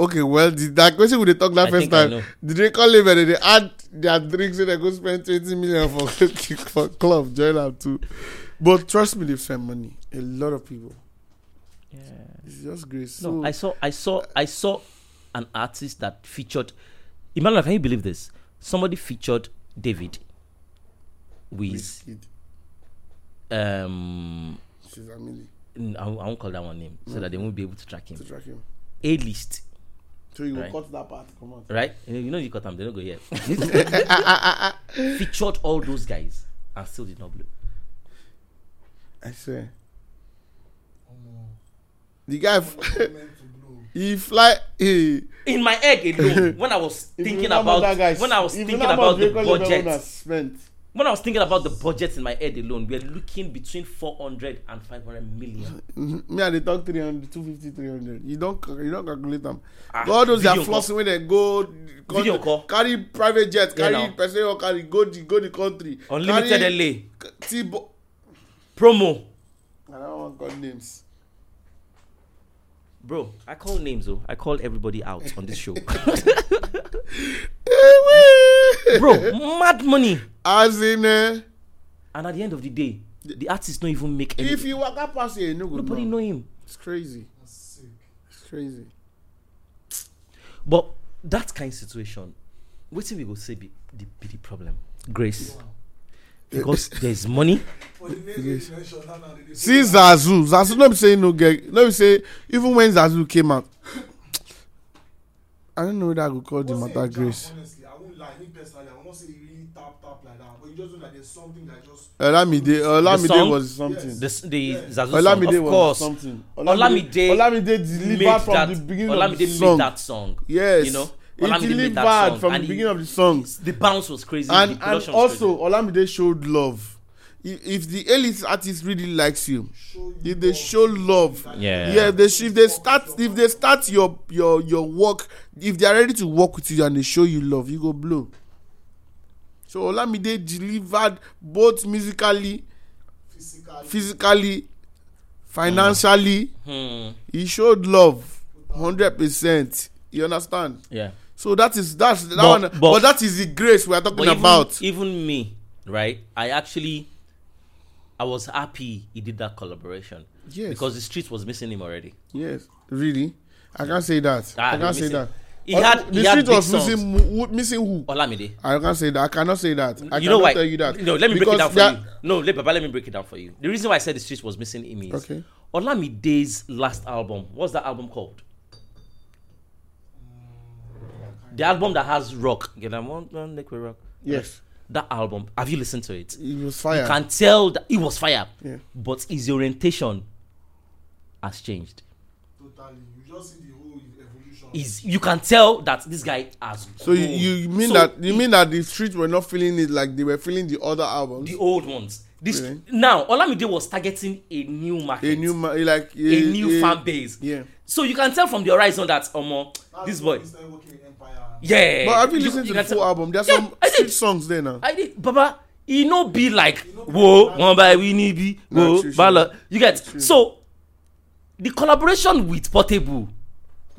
Okay, well, the, that question we they talk that I first time. Did they call him and they add their drinks and they go spend 20 million for, (laughs) for club, join am too. But trust me, they spend money. A lot of people. Yeah. It's just grace. No, so, I saw, I saw, I saw an artist that featured. Emmanuel, can you believe this? Somebody featured David with Wizkid, um. She's a milli n- I won't I won't call that one name so that they won't be able to track him. to him. track him. A list, So you will Right. cut that part. Come on. right? You know, you know cut them, they don't go here. (laughs) featured all those guys and still did not blow. I swear. Omo. The guy, f- Meant to blow. He fly. He, In my egg alone, (laughs) when I was If you thinking know how much about that guy- when I was if you thinking know how about much the record label owner budget, spent. when I was thinking about the budget in my head alone, we are looking between 400 and 500 million. Mhm. (laughs) Me, I dey talk 300, 250, 300. You don't, cal- you don't calculate them. Ah, all those that video call. flossing when they go, con- Video call. carry private jet, Yeah, carry now. person or carry go the go the country. Unlimited carry, LA T-bo- promo, I don't want call names. Bro. I call names, though. I call everybody out on this show, (laughs) bro. Mad money, As in, uh, and at the end of the day, the artist don't even make any. if you walk up past here, you no go Nobody know. know him. It's crazy. That's sick. It's crazy. But that kind of situation, what if we go say be the, be the problem? Grace, because there's money. See Zazu. Zazu, let me say no get. Let me say even when Zazu came out, I don't know whether I could call the matter grace. Honestly, I won't lie. Me personally, I will not say he really tap tap like that. But you just know that there's something that just. Olamide, Olamide was something. Yes. The the. Zazu song, Olamide of was course. something. Olamide Olamide made delivered from that, the beginning Olamide of the made song. that song. Yes, you know, Olamide made that song, from the and he- beginning of the song. The bounce was crazy. And and also Olamide showed love. If, if the elite artist really likes you, Show you if they love, show love, Yeah. yeah, if they if they start if they start your your your work, if they are ready to work with you and they show you love, you go blow. So Olamide delivered both musically, physically. physically, financially. crazy. Hmm. He showed love, hundred percent. You understand? Yeah. So that is that's that But- one. but- But, that is the grace we are talking even, about. even me, right? I actually, I was happy he did that collaboration Yes. because the street was missing him already. Yes, really. I can't say that. Ah, I can't say that. He Oh, had the he street was missing who, missing who? Olamide. I can't say that. I cannot say that. I you cannot know why? tell you that. No, let me break it down for you. No, let, Baba, let me break it down for you. The reason why I said the street was missing him is Okay. Olamide's last album. What's that album called? The album that has rock. Get that one, one Lick with rock. Yes. That album. Have you listened to it? It was fire. You can tell that it was fire. Yeah. But his orientation has changed. Totally. You just see the whole evolution. Is you can tell that this guy has. So you, you mean So that you he- mean that the streets were not feeling it like they were feeling the other albums? the old ones. This Really? now Olamide was targeting a new market, a new ma- like a, a new fan base. Yeah. So you can tell from the horizon that Omo, That's this when boy, yeah. But have you listened to can the full album? There's Yeah, some did. songs there now. I did, Baba. He no be like whoa, one by we need be whoa, true, true. bala. You get True. so the collaboration with Portable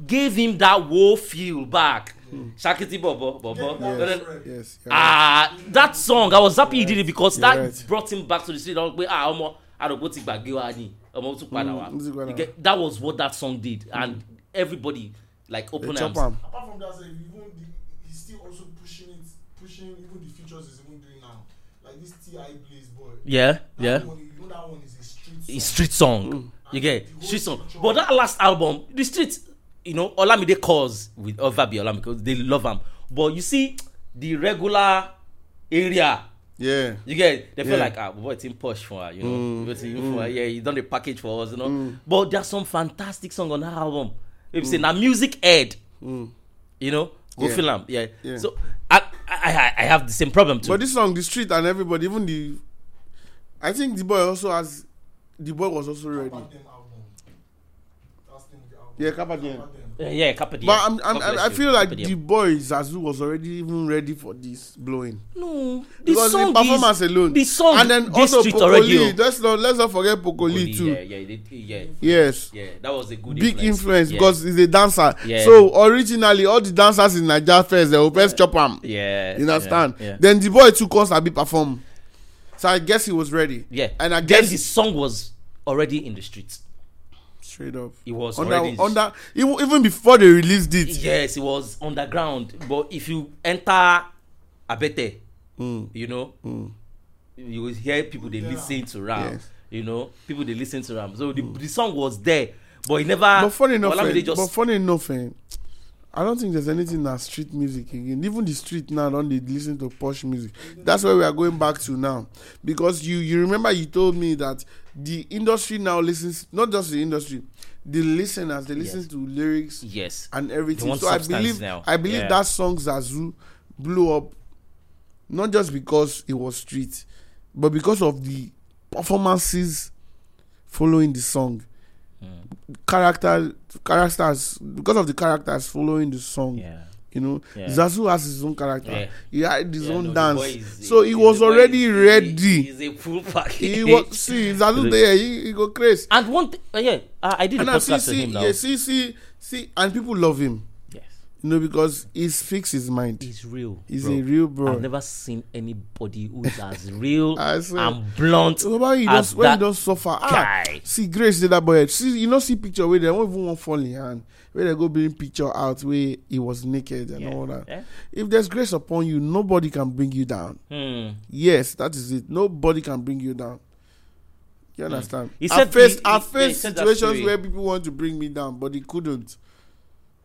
gave him that whoa feel back. Shakiti Bobo, Bobo. Yeah, And then-. Yes. Ah, that song, I was happy he did it because You're that right. brought him back to the street. I was like, ah, ọmọ, àdògbò ti gbàgbé wa ni, ọmọ tún padà wá. Mm, You wá. get- That was what that song did, and everybody like open chop arms. am. Apart from that, sef, even the, he's still also pushing it, pushing even the features he's even doing now. Like this Ti Blaze boy. Yeah, That yeah. One, you know that one is a street song. It's street song. Mm. You get street song. picture- But that last album, the street, you know, Olamide calls with Ovabi Olamide because they love him. But you see, the regular area, Yeah. you get they feel Yeah. like ah, boy, it's in push for her, you know, Mm, But it's for her. yeah, you done the package for us, you know. But there's some fantastic song on that album. If you say now music head, Mm. you know, go Yeah. feel 'em, yeah. Yeah. So I, I I I have the same problem too. But this song, the street and everybody, even the, I think the boy also has, the boy was also ready. Kappa Dem album. That's the name of the album. Yeah, Kappa Dem. Kappa Dem. Uh, yeah, Diem. But I'm, I'm, I, I feel like the boy Zazu was already even ready for this blowing no, the because song the performance is, alone. The song and then also street oh. Poco Lee. Let's not let's not forget Poco Lee Pokoli, too. Yeah, yeah, they, yeah, Yes. yeah. That was a good Big influence Yeah. because he's a dancer. Yeah. So originally, all the dancers in Nigeria first they will first chop him. Yeah, You understand? Yeah, yeah. Then the boy took us a bit perform. So I guess he was ready. yeah. And I then the song was already in the streets. Straight up It was under already. under even, even before they released it. yes, it was underground. But if you enter Abete, Mm. you know, you will hear people they listen to Ram. Yes. You know, people they listen to Ram. So the, the song was there, but it never. But funny enough, Olamide eh, just but funny enough, eh, I don't think there's anything that street music again. Even the street now don't they listen to posh music. That's where we are going back to now. Because you you remember you told me that the industry now listens not just the industry, the listeners they listen Yes. to lyrics yes. and everything. So I believe now. I believe Yeah. that song Zazu blew up not just because it was street, but because of the performances following the song. Hmm. Character characters because of the characters following the song. Yeah. You know, Yeah. Zazu has his own character. Yeah. He had his Yeah, own no, dance. is- so he the was already is- ready. He's a full package. He was see Zazu there. He, he go crazy. And one thing, uh, yeah, uh, I did And I see, podcast see, him now. yeah, see, see, see, and people love him. You know, because he's fixed his mind. he's real. He's bro. a real bro. I've never seen anybody who is as real (laughs) and blunt So when he as does when he that does suffer, ah, see Grace did that boy. See, you know, see picture where they don't even want fall in hand. Where they go bring picture out where he was naked and Yeah. all that. Yeah. If there's grace upon you, nobody can bring you down. Hmm. Yes, that is it. Nobody can bring you down. You understand? He I said- faced he- I faced yeah, he situations where people want to bring me down, but he couldn't.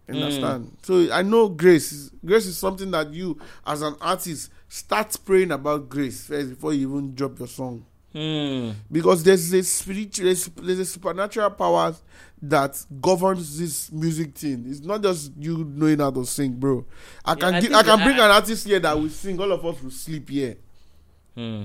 You Mm. understand? So I know grace. Grace is something that you, as an artist, start praying about grace first before you even drop your song. Hmm. Because there's a spiritual, there's, a supernatural power that governs this music thing. It's not just you knowing how to sing, bro. I can I give, I can bring an artist here that will sing. All of us will sleep here, Hmm.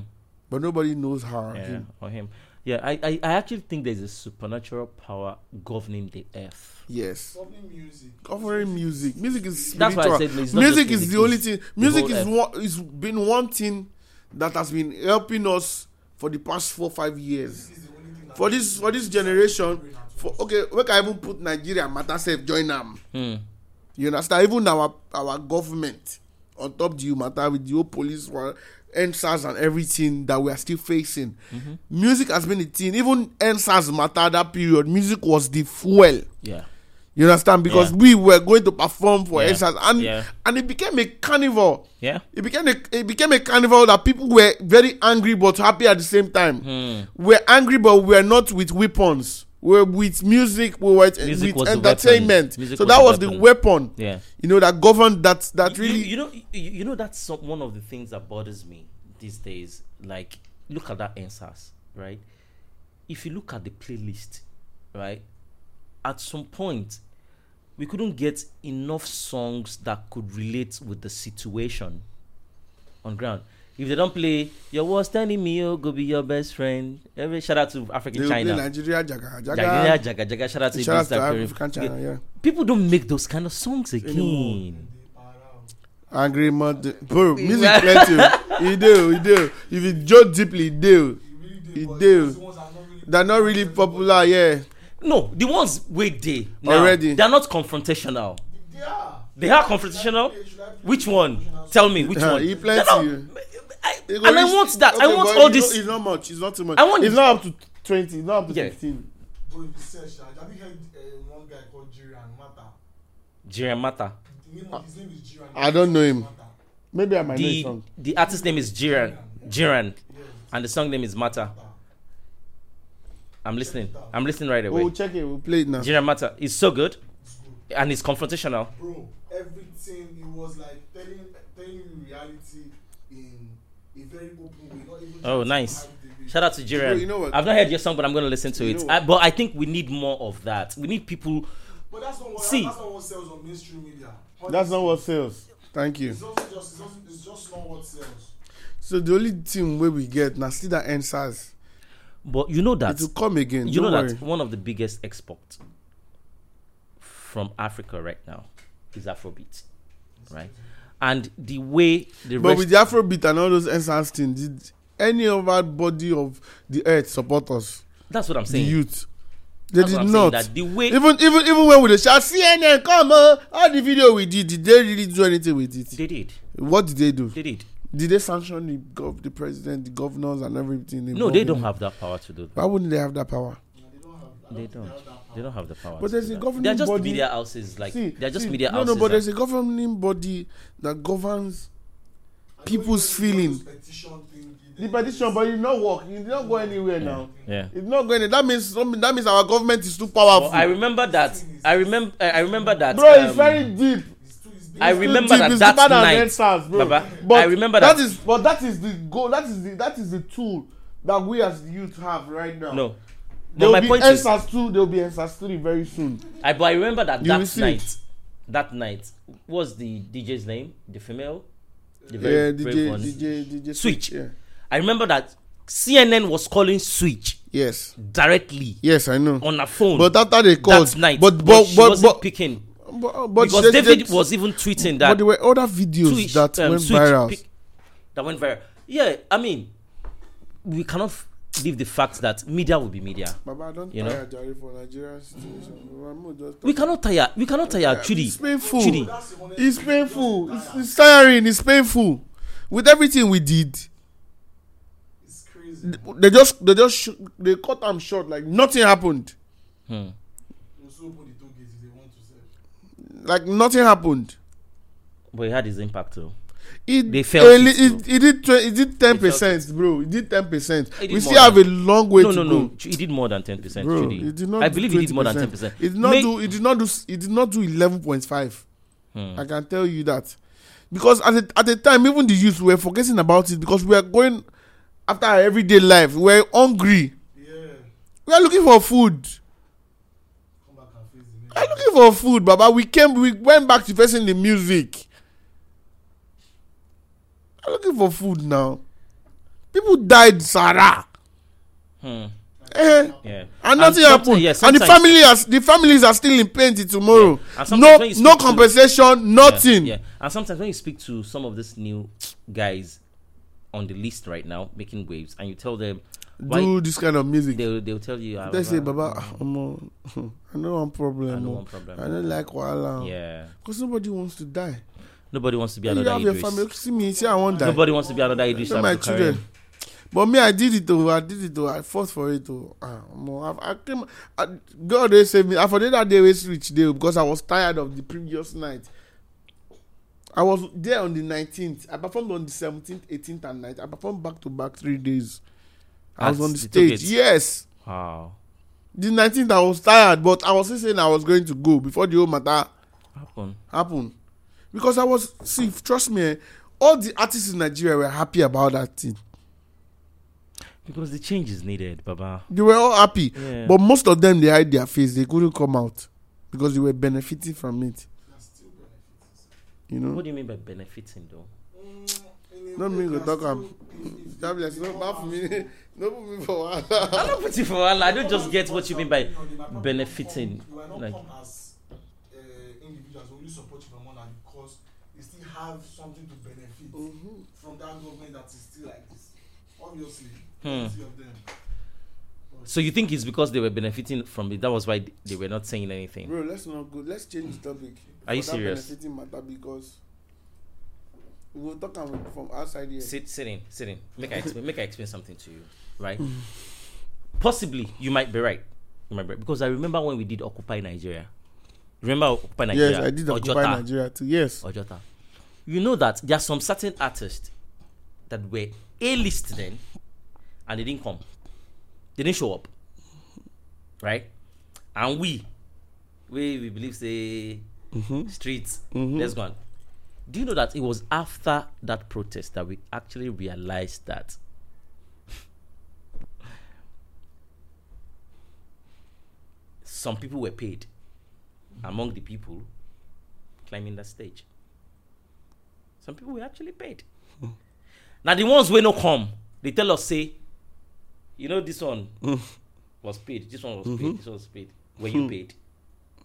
but nobody knows her. Yeah, him. or him. Yeah, I, I, I actually think there's a supernatural power governing the earth. Yes. Covering music. Covering music. Music is That's why I said it's not music is music, the only thing. Music is earth. one. Is been one thing that has been helping us for the past four five years. This is the only thing that For this for this generation. For okay, we can I even put Nigeria matter self join them. Hmm. You understand? Even our our government on top the matter with the police war, EndSARS and everything that we are still facing. Mm-hmm. Music has been a thing. Even EndSARS matter that period. Music was the fuel. Yeah. You understand? Because Yeah. we were going to perform for Yeah. EndSARS and Yeah. and it became a carnival. Yeah. It became a it became a carnival that people were very angry but happy at the same time. Hmm. We're angry but we're not with weapons. were with music, we were Music with entertainment. So that was the weapon. Yeah. You know that governed that that You- really. you, know you, you know that's some, one of the things that bothers me these days like look at that answers right if you look at the playlist right at some point we couldn't get enough songs that could relate with the situation on ground if they don't play your worst enemy oh, go be your best friend every shout out to they african will play china Nigeria Jaga Jaga, Jaga. jaga, jaga, shout out to Shout out to African China. Yeah. people don't make those kind of songs again Angry mud, bro. Music plenty. oh. (laughs) He do, he do. If you joke deeply, he do. He do. They're not really popular, yeah. No, the ones wait they now, Already. They are not confrontational. They are confrontational. Which one? Tell me which Uh, one. he They're plenty. not- I- and I want that. I want all this. It's not much. It's not too much. I want- It's not up to twenty. It's not up to Yeah. fifteen. Bro, if you search, uh, have you heard uh, one guy called Jiran Mata? Jiran Mata. The name of his name is Jiran. I don't know him. Maybe I might know his The song. the artist name is Jiran. Jiran, Yes, and the song name is Mata. Mata. I'm listening. I'm listening right away. We'll check it. We'll play it now. Jiran Mata is so good, It's good. and it's confrontational. Bro, everything it was like telling telling you reality in a very open way. Not even Oh, nice. hide the way. Shout out to Jiran. you know what? I've not heard your song, but I'm gonna listen to You it. I, but I think we need more of that. We need people. But that's not what See. that's not what sells on mainstream media. That's not what sells. Thank you. It's also just it's, also, it's just not what sells. So the only thing where we get now see that answers. But you know that It will come again. you know Don't that one of the biggest exports from Africa right now is Afrobeat, right? And the way the But with the Afrobeat and all those answers things, did any other body of the earth support us? that's what I'm saying. The youth. They That's did not. that the way even even even when we shout CNN come on all the video we did did they really do anything with it? they did, What did they do? they did. Did they sanction the gov the president, the governors, and everything? No, they don't have that power to do that. Why wouldn't they have that power? They don't. They don't have the power. But there's a governing They're just body- media houses. Like See, they're just see, media no, houses. no, but that- there's a governing body that governs people's feeling. The petition, but it did not work. It did not go anywhere now. yeah. It's not going. That means that means our government is too powerful. But I remember that. I remember. I remember that. Bro, it's um, very deep. I remember that that night. Bro. Baba, but I remember that that- is but that is the goal. That is the that is the tool that we as youth have right now. No. there But will my be point is, EndSARS two. There will be EndSARS three very soon. I but I remember that You that night. it. That night was the DJ's name, the female, the Yeah, very brave DJ, one. DJ, DJ Switch. Yeah. I remember that CNN was calling Switch Yes, directly yes, I know. on her phone. But after they called, that night, but but, but she but wasn't but, picking but, but because they- David they- was even tweeting that. But there were other videos Switch, that um, went viral. pic- that went viral. Yeah, I mean, we cannot leave the fact that media will be media. Baba, I don't You know? tire Jare for Nigerian situation. We cannot tire. We cannot tire. Chudi. It's painful. Chudi. That's the honest It's painful. It's, it's tiring. It's painful. With everything we did, they just they just they cut them short like nothing happened. Hmm. We'll still open the toll gates if they want to sell. Like nothing happened. But it had his impact too. It They felt a it li- it, it did tw- it did ten felt percent, bro. It did ten percent. It did We still have a long way No, to no, go. no. Ch- He did more than ten percent. Bro, Chudi. it did not. I do believe he did more than ten percent. It did not do. It did not do. It did not do eleven point five. Hmm. I can tell you that because at the, at the time, even the youth were forgetting about it because we are going after our everyday life. We are hungry. Yeah. We are looking for food. Come back and face the We nation. are looking for food, Baba. We came. We went back to facing the music. We are looking for food now. People died, Sarah. Hmm. Eh. Yeah. and nothing sometimes- happened. yeah, and the sometimes- family has the families are still in pain till tomorrow. Yeah. No, no speak to- compensation, nothing. Yeah, yeah. And sometimes when you speak to some of these new guys on the list right now making waves, and you tell them why Do this kind of music. They, they'll they'll tell you. ah, say, Baba, ah, (laughs) omo, (laughs) I know one problem. I know oh. one problem. I don't like wahala. Yeah. Because nobody wants to die. Nobody wants to be another You have your family. See me, see I won't die. Nobody wants to be another Idris. At my children. Karim. But me, I did it though. I did it though. I fought for it though. Omo, I, I came. I, God, they saved me. I forget that day was rich day because I was tired of the previous night. I was there on the 19th. I performed on the 17th, 18th, and 19th. I performed back to back three days. I was on the the stage. Yes. Wow. the 19th I was tired, but I was still saying I was going to go before the whole matter Happen. happened. Because I was see, trust me, eh, all the artists in Nigeria were happy about that thing. Because the change is needed, Baba. They were all happy. Yeah. But most of them they hide their face, they couldn't come out because they were benefiting from it. That's still benefits. You know? what do you mean by benefiting, though? In Don't mean go talk still- am. if- if- That no you bad for me. No put me for I'm wahala. not putting for all. I don't just get what you mean by people, they might probably benefiting. Come, they not Like, come as uh, individuals, only support you from because they still have something to benefit Mm-hmm. from that government that is still like this. Obviously, Hmm. of them. so you think it's because they were benefiting from it? That was why they were not saying anything. Bro, let's not go. Let's change the topic. Are you serious? benefiting matter because we will talk from outside here. Sit, sit in, sit in. Make I explain. Make I explain something to you, right? Possibly you might be right. You might be right. because I remember when we did Occupy Nigeria. Remember Occupy Nigeria? Yes, I did occupy Ojota. Nigeria too. Yes. Ojota. You know that there are some certain artists that were A list then and they didn't come. They didn't show up. Right? And we, we, we believe say mm-hmm. streets, mm-hmm. let's go on. Do you know that it was after that protest that we actually realized that some people were paid among the people climbing that stage? Some people were actually paid. (laughs) now the ones wey no come, they tell us say, you know this one (laughs) was paid, this one was mm-hmm. paid, this one was paid. Were you mm-hmm. paid?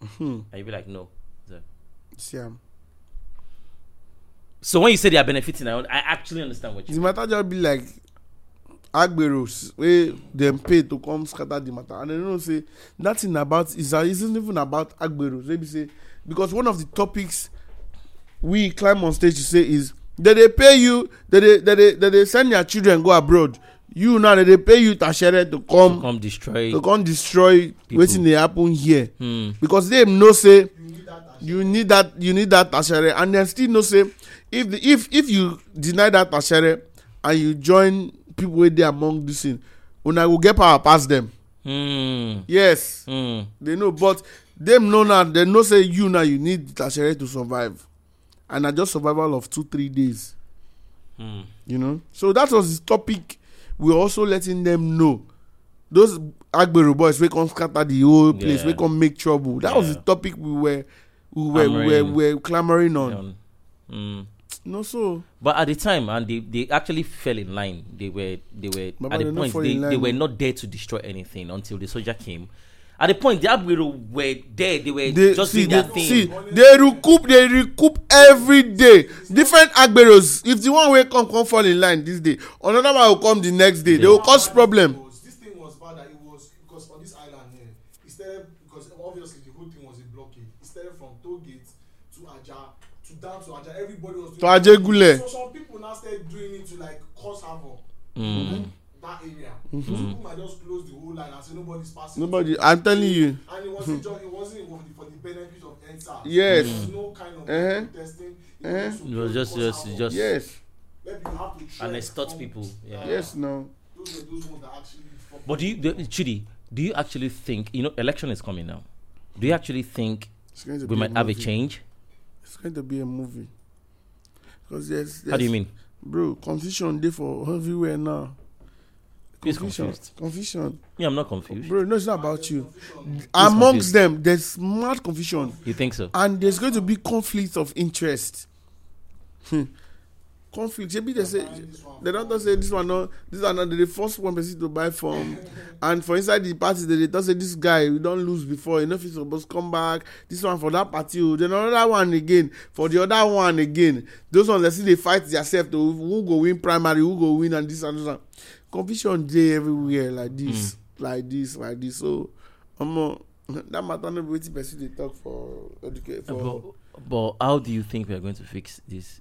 Mm-hmm. And you be like, no. So, See am. So when you say they are benefiting, I, I actually understand what you The matter just be like agberos wey dem pay to come scatter the matter. And dem know say that thing about is isn't even about agberos. Wey be say because one of the topics we climb on stage to say is they dey pay you they dey they dey they dey send their children go abroad. You now they dey pay you tashere to to come come destroy. to come destroy wetin dey happen here. Hmm. because dem know say You need that. you need that tashere and dem still know say if the if if you deny that tashere and you join people wey dey among this thing una go get power pass dem Hmm. yes Hmm. they know but dem know now dem know say you now you need tashere to survive and na just survival of two three days Hmm. you know so that was the topic we also letting them know those agbero boys wey come scatter the whole place Yeah. wey come make trouble that was Yeah. the topic we were we were we were, we were clamoring on hmm. no so But at the time, and they, they actually fell in line. They were they were Baba, at the point they, they were not there to destroy anything until the soldier came. At the point, the agbero were there. They were they just see doing their they thing. see they recoup they recoup every day different agberos if the one will come come fall in line this day another one will come the next day they will cause problem Was, this thing was bad that it was because on this island here, it started because obviously the whole thing was a blockade. It started from toll gate to Aja to down to Aja. Everybody was doing To Ajegule. So some people now started doing it to like cause havoc. Mm. That area. So people might just close the whole line and say nobody's passing. nobody i'm telling you And it wasn't just it wasn't for the, for the benefit of EndSARS. Yes. There was no kind of Uh-huh. protesting. Uh-huh. It was just cause just havoc. just yes Where people have to and trek extort people. Yeah. yes no Those were those ones that actually. But do you, up. Chidi, do you actually think you know election is coming now? Do you actually think it's going to we be might have a change? it's going to be a movie because there's, there's How do you mean? bro confusion dey for everywhere now confusion confusion Yeah, I'm not confused. bro no it's not about you Confusion. amongst confused? them there's mad confusion You think so? and there's going to be conflicts of interest hmm. Conflict. Shebi they say they don talk say this one no this one no they dey force one person to buy from. And for inside the party they dey talk say this guy we don lose before he no fit suppose come back. This one for that party o then another one again for the other one again. Those ones dey still dey fight theirself to who go win primary who go win and this and this one confusion dey everywhere like this like this like this. So omo that matter no be wetin person dey talk for educate for. But, but how do you think we are going to fix this?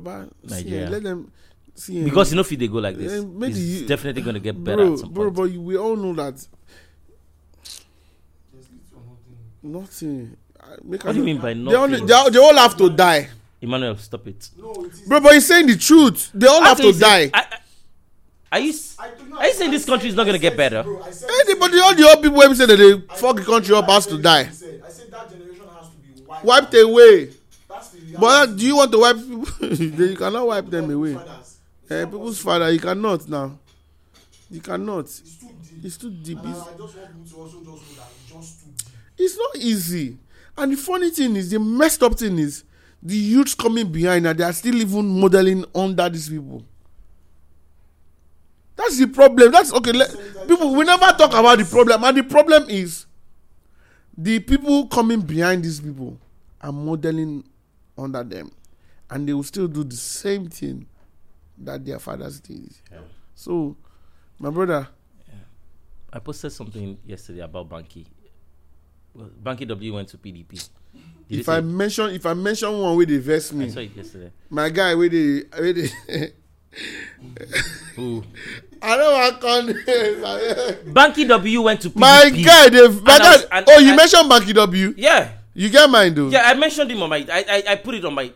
Baba Nigeria. eh, let them see eh, Because you know, if they go like this, Eh, maybe it's you- definitely going to get better bro at some bro point. but we all know that There's little or nothing. nothing I- make What do you mean by they, only, nothing? they, all- they all have to die Emmanuel, stop it. No, it is. bro but he's saying the truth they all have to die I, I, Are you? I do not- Are you saying this country is not gonna get better? bro, I said- Anybody, all the old people wey be say that they I fuck the said- country up I has to die. I said that generation has to be wiped. Wiped out. away. But do you want to wipe people? (laughs) You cannot wipe them away. Fathers. Eh, people's father, you cannot now. You cannot. It's too deep. It's too deep. And I, I just want people to also just know that it's just too deep. it's not easy. And the funny thing is, the messed up thing is, the youths coming behind and they are still even modeling under these people. That's the problem. That's okay. Let, people, we never talk about the problem, and the problem is the people coming behind these people are modeling under them, and they will still do the same thing that their fathers did. So, my brother, I posted something yesterday about Banky. Well, Banky W went to PDP. Did if I mention if I mention one way they vex I me, saw it yesterday. my guy with the where they Ooh. (laughs) I don't want context. Banky W went to PDP. my guy they my guy was- and- oh you I- mentioned Banky W Yeah, you get mine though yeah. I mentioned him on my. I I, I put it on my.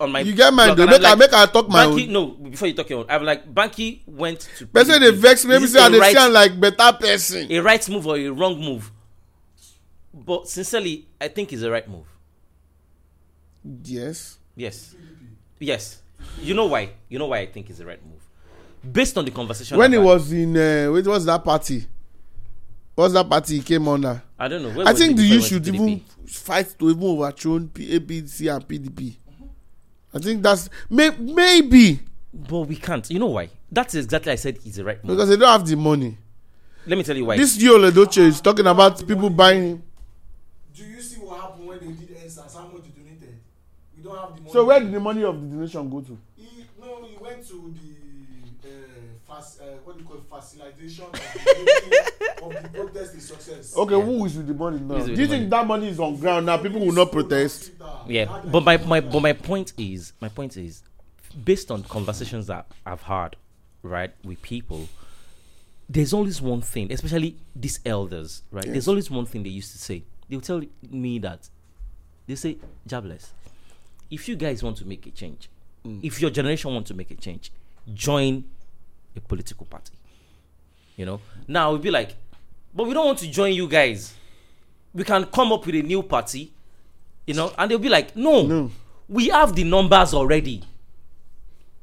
On my you get mine and make I'm I make I talk my Banky, own no, before you talk your own, I'm like Banky went to. person say they vex me maybe say I a dey right- see like better person a right move or a wrong move. But sincerely, I think it's a right move. yes Yes, yes. You know why? You know why I think it's the right move. Based on the conversation. when had- was in uh, wait what's that party what's that party he came under I don't know. Where I think he the to should PDP? even fight to even overthrow P- APC and PDP I think that's may, maybe But we can't. You know why? That's exactly I said it's the right move. because they don't have the money Let me tell you why. this Yul Edochie is talking about people buying him Do you see what happened when they did NSAS? How much they donated? We don't have the money. so where did the money of the donation go to He, no, he went to the fast, uh, what do you call it, facilitation of the, of the protest a success. Okay, who is with the money now? Do you the think that money is on ground now? People will not protest. yeah, but my, my but my point is my point is based on conversations that I've had, right, with people, there's always one thing, especially these elders, right? There's always one thing they used to say. They'll tell me that they say, Jobless, if you guys want to make a change, if your generation want to make a change, join a political party. You know? Now we'll be like, but we don't want to join you guys. We can come up with a new party, you know, and they'll be like, no, No. we have the numbers already.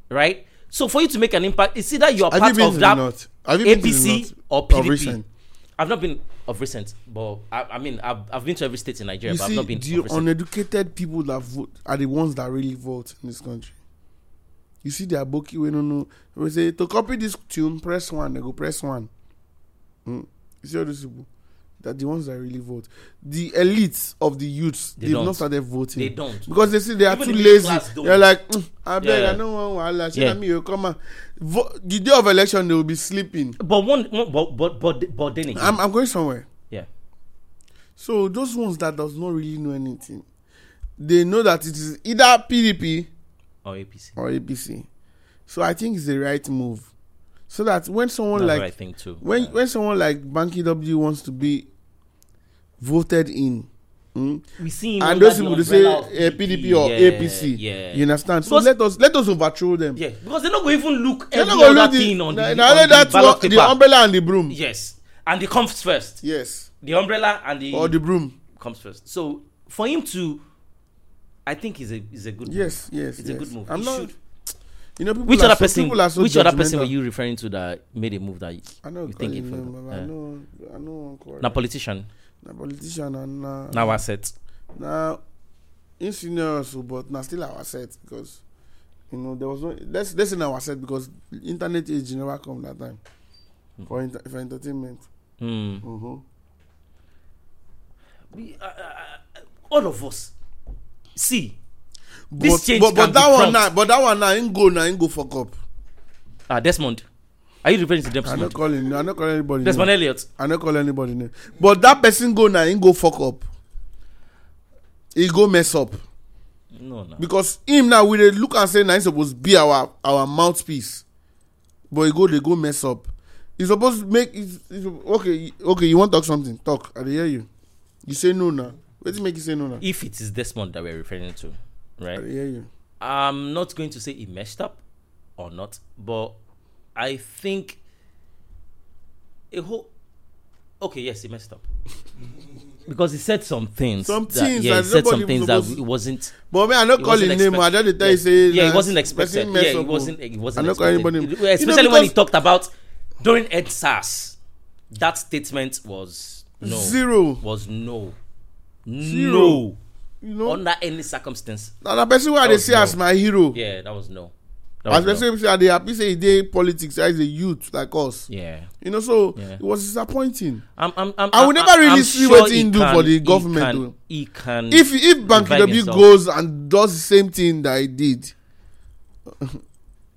Right? So for you to make an impact, it's either you're part you of that the north? Have you been to APC or PDP. I've not been of recent, but I, I mean, I've, I've been to every state in Nigeria, You but I've not been the uneducated people that vote are the ones that really vote in this country. You see, they are bookie. We don't know. We say to copy this tune, press one. They go press one. Mm. You see all those people. They're the ones that really vote. The elites of the youths, They they don't. not started voting. They don't. because they see they are Even too lazy. They're like, mm, I beg, Yeah. I don't want wahala. Yeah. Yeah. me, you come on. Vo- the day of election, they will be sleeping. But one, one but, but but but then again, I'm, I'm going somewhere. yeah, So those ones that does not really know anything, they know that it is either PDP or APC. or APC. So I think it's the right move. So that when someone That's like what I think too. when Uh, when someone like Banky W wants to be voted in, mm, we see him and under those people they say umbrella uh, PDP or yeah, APC, Yeah, you understand? So let us let us overthrow them. yeah, because they're not going to even look They're every not gonna other look thing the, on the, na- on na the that ballot one- the umbrella and the broom. Yes, and the comes first. Yes, The umbrella and the or the broom. comes first. So for him to, I think he's a is a good. Yes, move. yes, yes. it's yes. a good move. I'm He not. should. You know, Which other so, person? So which other person were you referring to that made a move that you, I know. you think it name, further? but I know. I know. na politician Na politician and na now asset? na in senior also, but na still our set because you know there was no let's let's say our set because internet age never come that time for inter, for entertainment. Hmm. Mm-hmm. We, uh, uh, uh, all of us see This But change but, can but that be one now, but that one now ain't go now ain't go fuck up. ah Desmond. Are you referring to I not Desmond? calling I not calling anybody. Desmond name. Elliott. I not call anybody name. But that person go now ain't go fuck up. He go mess up. No, no. because him now we dey look and say na him suppose be our our mouthpiece but he go dey go mess up he suppose make he, okay okay you wan talk something talk i dey hear you you say no na wetin make you say no If it is Desmond that we're referring to, right? dey hear you I'm not going to say he messed up or not, but I think a whole. Okay, yes, he messed up. (laughs) because he said some things. Some that- things yeah, he said some things that it wasn't. But man, I not calling name. I just tell you yeah, say. yeah, it wasn't expected. Yeah, it wasn't. It wasn't I not calling expected. anybody. It- You know, Especially when he talked about during EndSARS, that statement was no Zero. Was no, Zero. no, You know, under any circumstance. now the person where they see as my hero. Yeah, that was no. That As no. person say they happy say they politics as a youth like us. Yeah. You know, so Yeah. it was disappointing. I'm, I'm, I'm, I will I'm- never really I'm see sure what he do can- for the he government, can- He can. If if revive W goes and does the same thing that he did,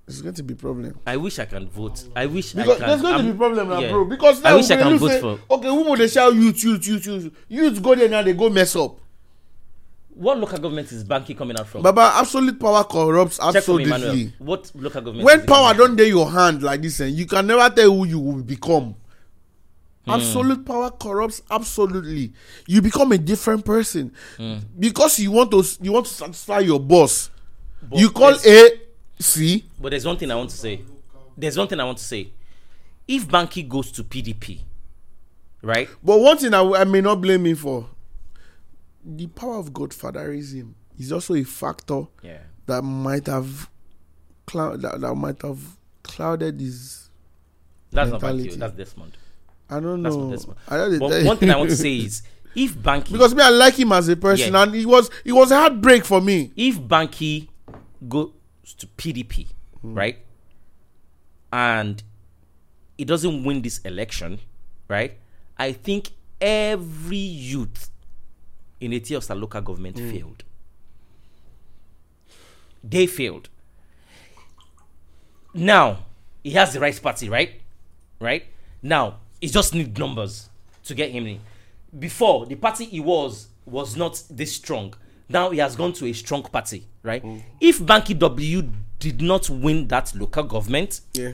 it's going to be problem. I wish I can vote. I wish Because I can. there's going I'm- to be problem now, yeah. bro. Because I now wish I can vote say, for. Okay, who would they shout youth, youth, youth, youth? Youth go there now, they go mess up. What local government is Banky coming out from? Baba, absolute power corrupts Check for me, absolutely. What local government? When power don't dey your hand like this, and you can never tell who you will become. Hmm. Absolute power corrupts absolutely. You become a different person Hmm. because you want to you want to satisfy your boss. But you call A C. But there's one thing I want to say. There's one thing I want to say. If Banky goes to PDP, right? But one thing I, I may not blame him for the power of godfatherism is also a factor Yeah. that might have cloud that, that might have clouded his. That's not Banky. That's Desmond. I don't That's know. Desmond. I don't But one thing I want to say (laughs) is, if Banky, because me I like him as a person Yeah. and it was it was a heartbreak for me. if Banky goes to PDP, Hmm. right, and it doesn't win this election, right, I think every youth in Etiosa local government Hmm. failed. They failed. Now he has the right party, right? Right now he just need numbers to get him in. Before the party he was was not this strong. Now he has gone to a strong party, right? If Banky W did not win that local government, Yeah.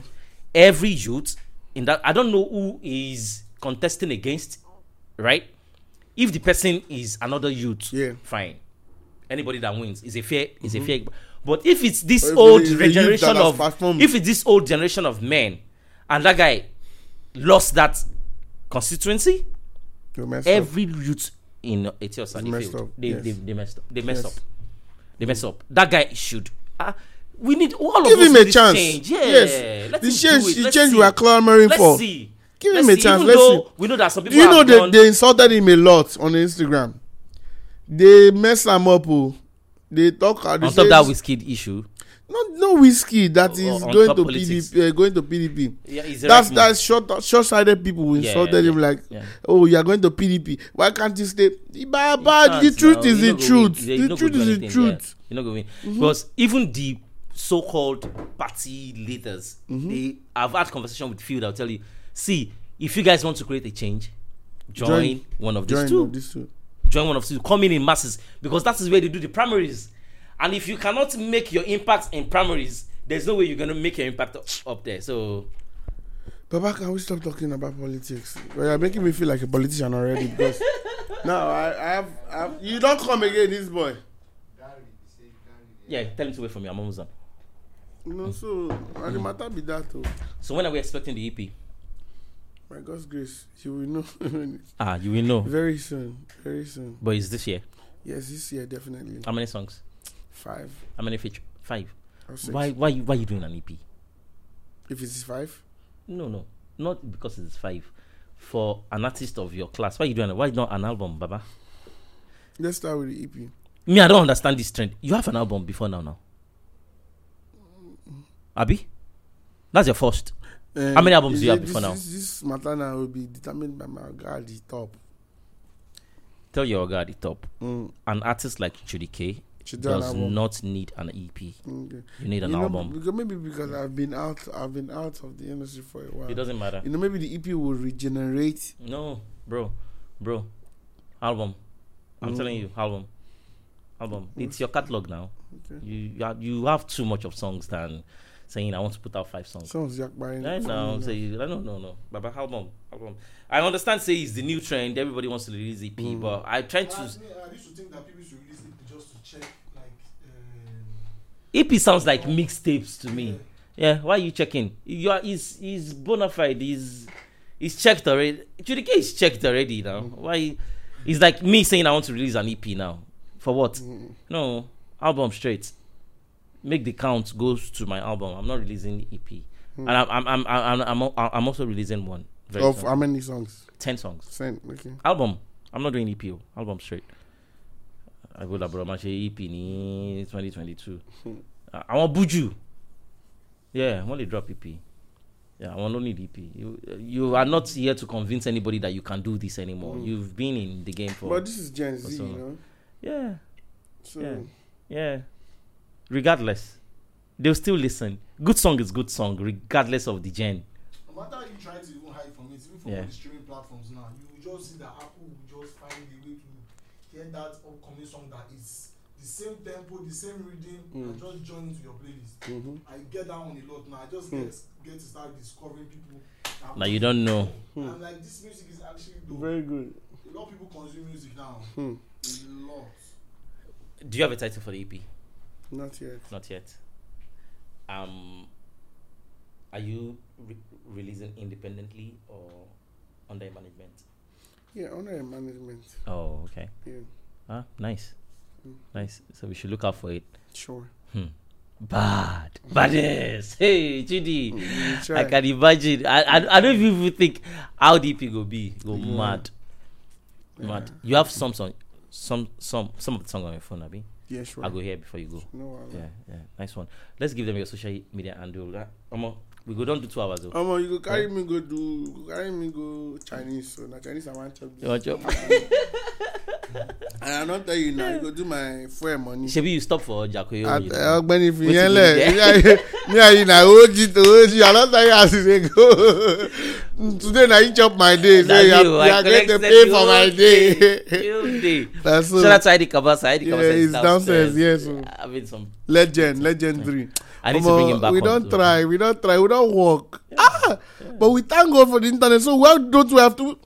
every youth in that I don't know who is contesting against, right? If the person is another youth, Yeah. fine. Anybody that wins is a fair is a fair. But if it's this if old it generation of if it's this old generation of men, and that guy lost that constituency, messed up. every youth in Ethiopia they messed failed. up, They, yes. they they messed up. They messed Yes. up. They messed up. That guy should. Uh, we need all Give of us him a chance. Change. Yeah, Yes. Let The him change- the change we are clamoring Let's for. See. Give Let's him a see. chance. Even Let's see. we know that some people you know they, they insulted him a lot on Instagram. They messed am up. Oh. They talk. They on top of that whiskey issue. No no whiskey that is on going to. PDP. Uh, going to PDP. Yeah, That's right that's short short sighted people who Yeah, insulted him yeah, like, yeah. oh, you are going to PDP. Why can't you stay? But, but the truth now. is the truth. win. Yeah, you The no truth is the truth. You're not going win. Because even the so-called party leaders, Mm-hmm. they I've had conversation with few that will tell you, see, if you guys want to create a change, join, Join- one of these Join two. of these two. join one of these two, come in in masses because that is where they do the primaries. And if you cannot make your impact in primaries, there's no way you're gonna make your impact up, up there. So Baba, can we stop talking about politics? Well, you're making me feel like a politician already because (laughs) now I, I, have, I have. You don't come again, this boy. yeah, tell him to wait for me. I'm almost done. Know, so and the matter be that too. So when are we expecting the EP? By God's grace, you will know (laughs) Ah, you will know. very soon. Very soon. But it's this year. Yes, this year definitely How many songs? Five How many feature? Five. Why? Why? you- Why you doing an EP? If it's five, No, no, not because it's five. For an artist of your class, why are you doing? it? Why not an album, Baba? let's start with the EP. Me, I don't understand this trend. You have an album before now, now. Abi, that's your first. Um, How many albums do you have before this, now? This, matter now will be determined by my guy, at the top. Tell your guy at the top. Mm. An artist like Chudi K an does album. not need an EP. Okay. You need an You know, album. because maybe because I've been out, I've been out of the industry for a while. It doesn't matter. You know, maybe the EP will regenerate. No, bro, bro, album. I'm Mm. telling you, album, album. It's your catalog now. Okay. You you have, you have too much of songs than saying I want to put out five songs. Sounds Jack Byron. Right now, say no, no, no, but album, album. I understand. Say it's the new trend. Everybody wants to release EP, Mm. but I try to. I, I used to think that people should check, like, um, EP sounds like mixtapes to me. Yeah, why are you checking? You are he's he's bona fide. He's he's checked already. Chudike is checked already now. Mm-hmm. Why? It's like me saying I want to release an EP now. For what? Mm-hmm. No, album straight. Make the count goes to my album. I'm not releasing the EP, and hmm. I'm I'm I'm I'm I'm, I'm, I'm also releasing one. Very Of soon. how many songs? ten songs. Send. Okay. album i'm not doing ep oh. album straight i go laburo ma ṣe ep ní twenty twenty two hmm. ah, àwọn buju yeah wọ́n lè drop ep yeah àwọn no need ep you, you are not here to convince anybody that you can do this anymore. Hmm. You've been in the game for But this is Gen Z, so you know. yeah. So Yeah. yeah. Regardless they'll still listen. Good song is good song regardless of the gen. No matter how you try to even hide from it, even from Yeah. the streaming platforms now, you just see that Apple will just find a way to hear that upcoming song that is the same tempo, the same rhythm, and just join into your playlist. Mhm. I get that one a lot now. I just Mm. get get to start discovering people. that now you don't know I'm like, this music is actually dope. very good. a lot of people consume music now. Hmm. A lot. do you have a title for the ep Not yet. Not yet. Um, are you re- releasing independently or under a management? Yeah, under management. Oh, okay. Yeah, Ah, nice, Mm. nice. So we should look out for it. sure. Hmm. Bad, (laughs) badness. Hey, Chudi, We I can imagine. I, I, I don't even think how deep it go be. Go Yeah. mad, mad. You have some song, some some some of the song on your phone, Abi. Yeah, sure. I'll go here before you go. No. Yeah, yeah, nice one. Let's give them your social media handle. Uh, Omo, we go don't do two hours though. Omo, you go carry me go do, you go carry me go Chinese. So na Chinese I want chop You want this. chop? (laughs) And I don't tell you now. You go do my fuel money. Ṣebí you stop for Jakoyo. You ọgbẹni fi Wetin yẹn go lẹ dey me and you na oji to oji i don tell you as e dey go (laughs) today na you chop my day so you are you, you are going to pay for my day. day You na (laughs) so Shout out to Heidi Kabasa. Yeah, Kabasa is he's downstairs, downstairs. yes, so. I mean some. legend legendary I need to bring him back. we don't try we don try we don work ah but we thank god for the internet so why don't we have to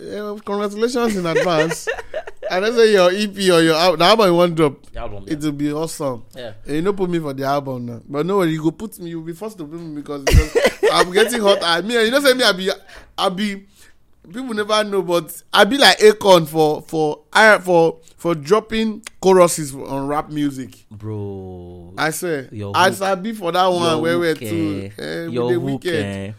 uh, congratulations in advance (laughs) i know say your ep or your al- the album you drop The album. Yeah. it will be awesome yeah. Eh, you no put me for the album now but no worry you go put me you'll be first to put me because, because (laughs) i'm getting hot i mean you know say me I'll be I'll be people never know but i be like akon for for for for dropping choruses on rap music. Bro. i swear Your i sabi for that one where we hook, too eh, eh, your the wicked. eh,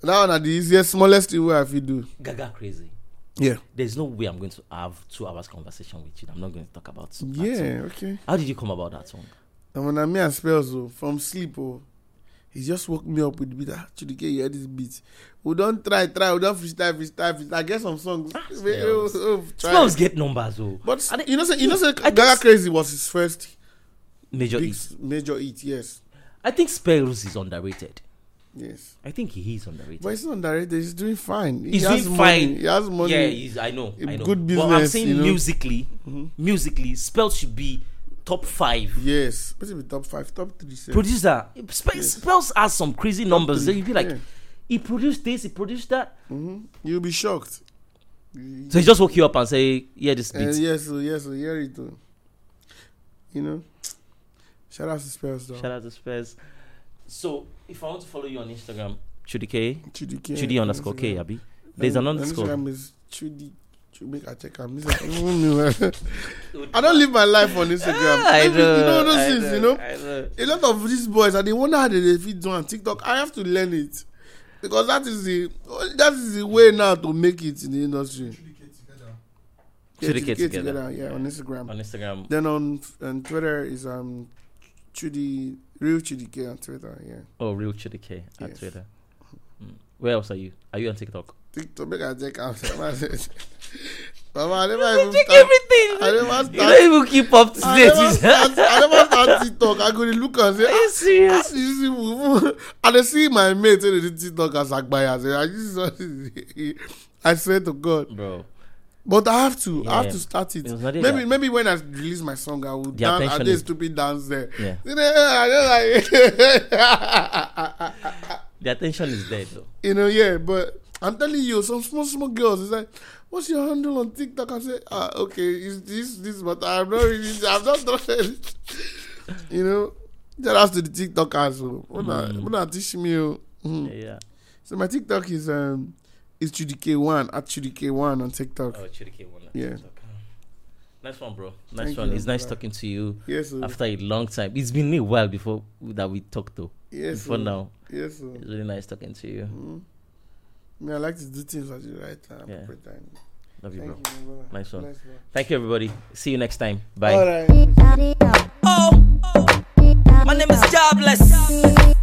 that one na the easiest smallest thing wey i fit do. Gaga crazy. yeah. There's no way I'm going to have two hours conversation with you. I'm not going to talk about yeah okay. How did you come about that song? and when i me and spells from sleep o he just woke me up with the beat ah chidike you hear this beat we don try try we don freestyle freestyle freestyle i get some songs Ah, oh, Spells. oh, try Spells get numbers, oh. but think- you know say you know say gaga crazy was his first Major big hit. major hit yes I think Spells is underrated. yes I think he is underrated. but he's not underrated he's doing fine he He's doing money fine. he has money Yeah, he's, I know. I know. good business. but I'm saying you know. musically, Mhm. musically, Spells should be top five. yes be top five top three sef. Producer, Spe- Yes. Spells has some crazy numbers. three, Then you'd be like, yeah. he produced this, he produced that. Mhm. you'll be shocked So he just woke you up and say, yeah, this beat. Uh, yes, yes, hear it. oh. You know, shout out to Spells though. Shout out to Spells. So if I want to follow you on Instagram, Chudi K, Chudi K. Chudi underscore K, Abi. There's an underscore. Instagram is Chudi. Chudi make I check am. This is- I don't know. I don't live my life on Instagram. Ah, I Every- know. You know those I things. You know, know. a lot of these boys, and they wonder how they dey fit do on TikTok. I have to learn it because that is the that is the way now to make it in the industry. Chudi K together. Yeah, Chudi K K together. Yeah, on Instagram. On Instagram. Then on on Twitter is um Chudi real Chudi K on Twitter. Yeah. Oh, real Chudi K at Yes. Twitter. Mm. Where else are you? Are you on TikTok? TikTok make I check out. (laughs) (laughs) Mama, I never even Check start. everything. I never You don't even keep up to I date. never (laughs) start. I never start TikTok. I go dey look and say, Are you ah, serious? ah, you see, mumu. and I see my mate wey dey do TikTok as Agbaya. Say, ah, this is I swear to God. Bro, But I have to. I have to start it. It Maybe that- maybe when I release my song, I will The dance. I attention did stupid dance there. yeah. You know, I just like. The attention is there though. You know, yeah, but I'm telling you, some small, small girls, it's like, what's your handle on TikTok? I say, ah, okay, it's this, this, but I'm not really, I'm not done it. (laughs) You know, Shout out to the TikTokers. Oh. Una, una teach me. Mhm. Yeah. So my TikTok is um is Chudike1 at Chudike1 on TikTok. Oh, Chidike one. Yeah. TikTok. Nice one, bro. Nice Thank one. you, It's nice talking to you Yes, oh. after a long time. It's been a while before that we talked, though. yes. Before oh. now, Yes, oh. it's really nice talking to you. Mhm. I mean, I like to do things at the right time. Yeah. appropriate time. Love you, Thank bro. you, my brother. Nice one. Nice one. Thank you, everybody. See you next time. Bye. All right. Oh, my name is Jobless.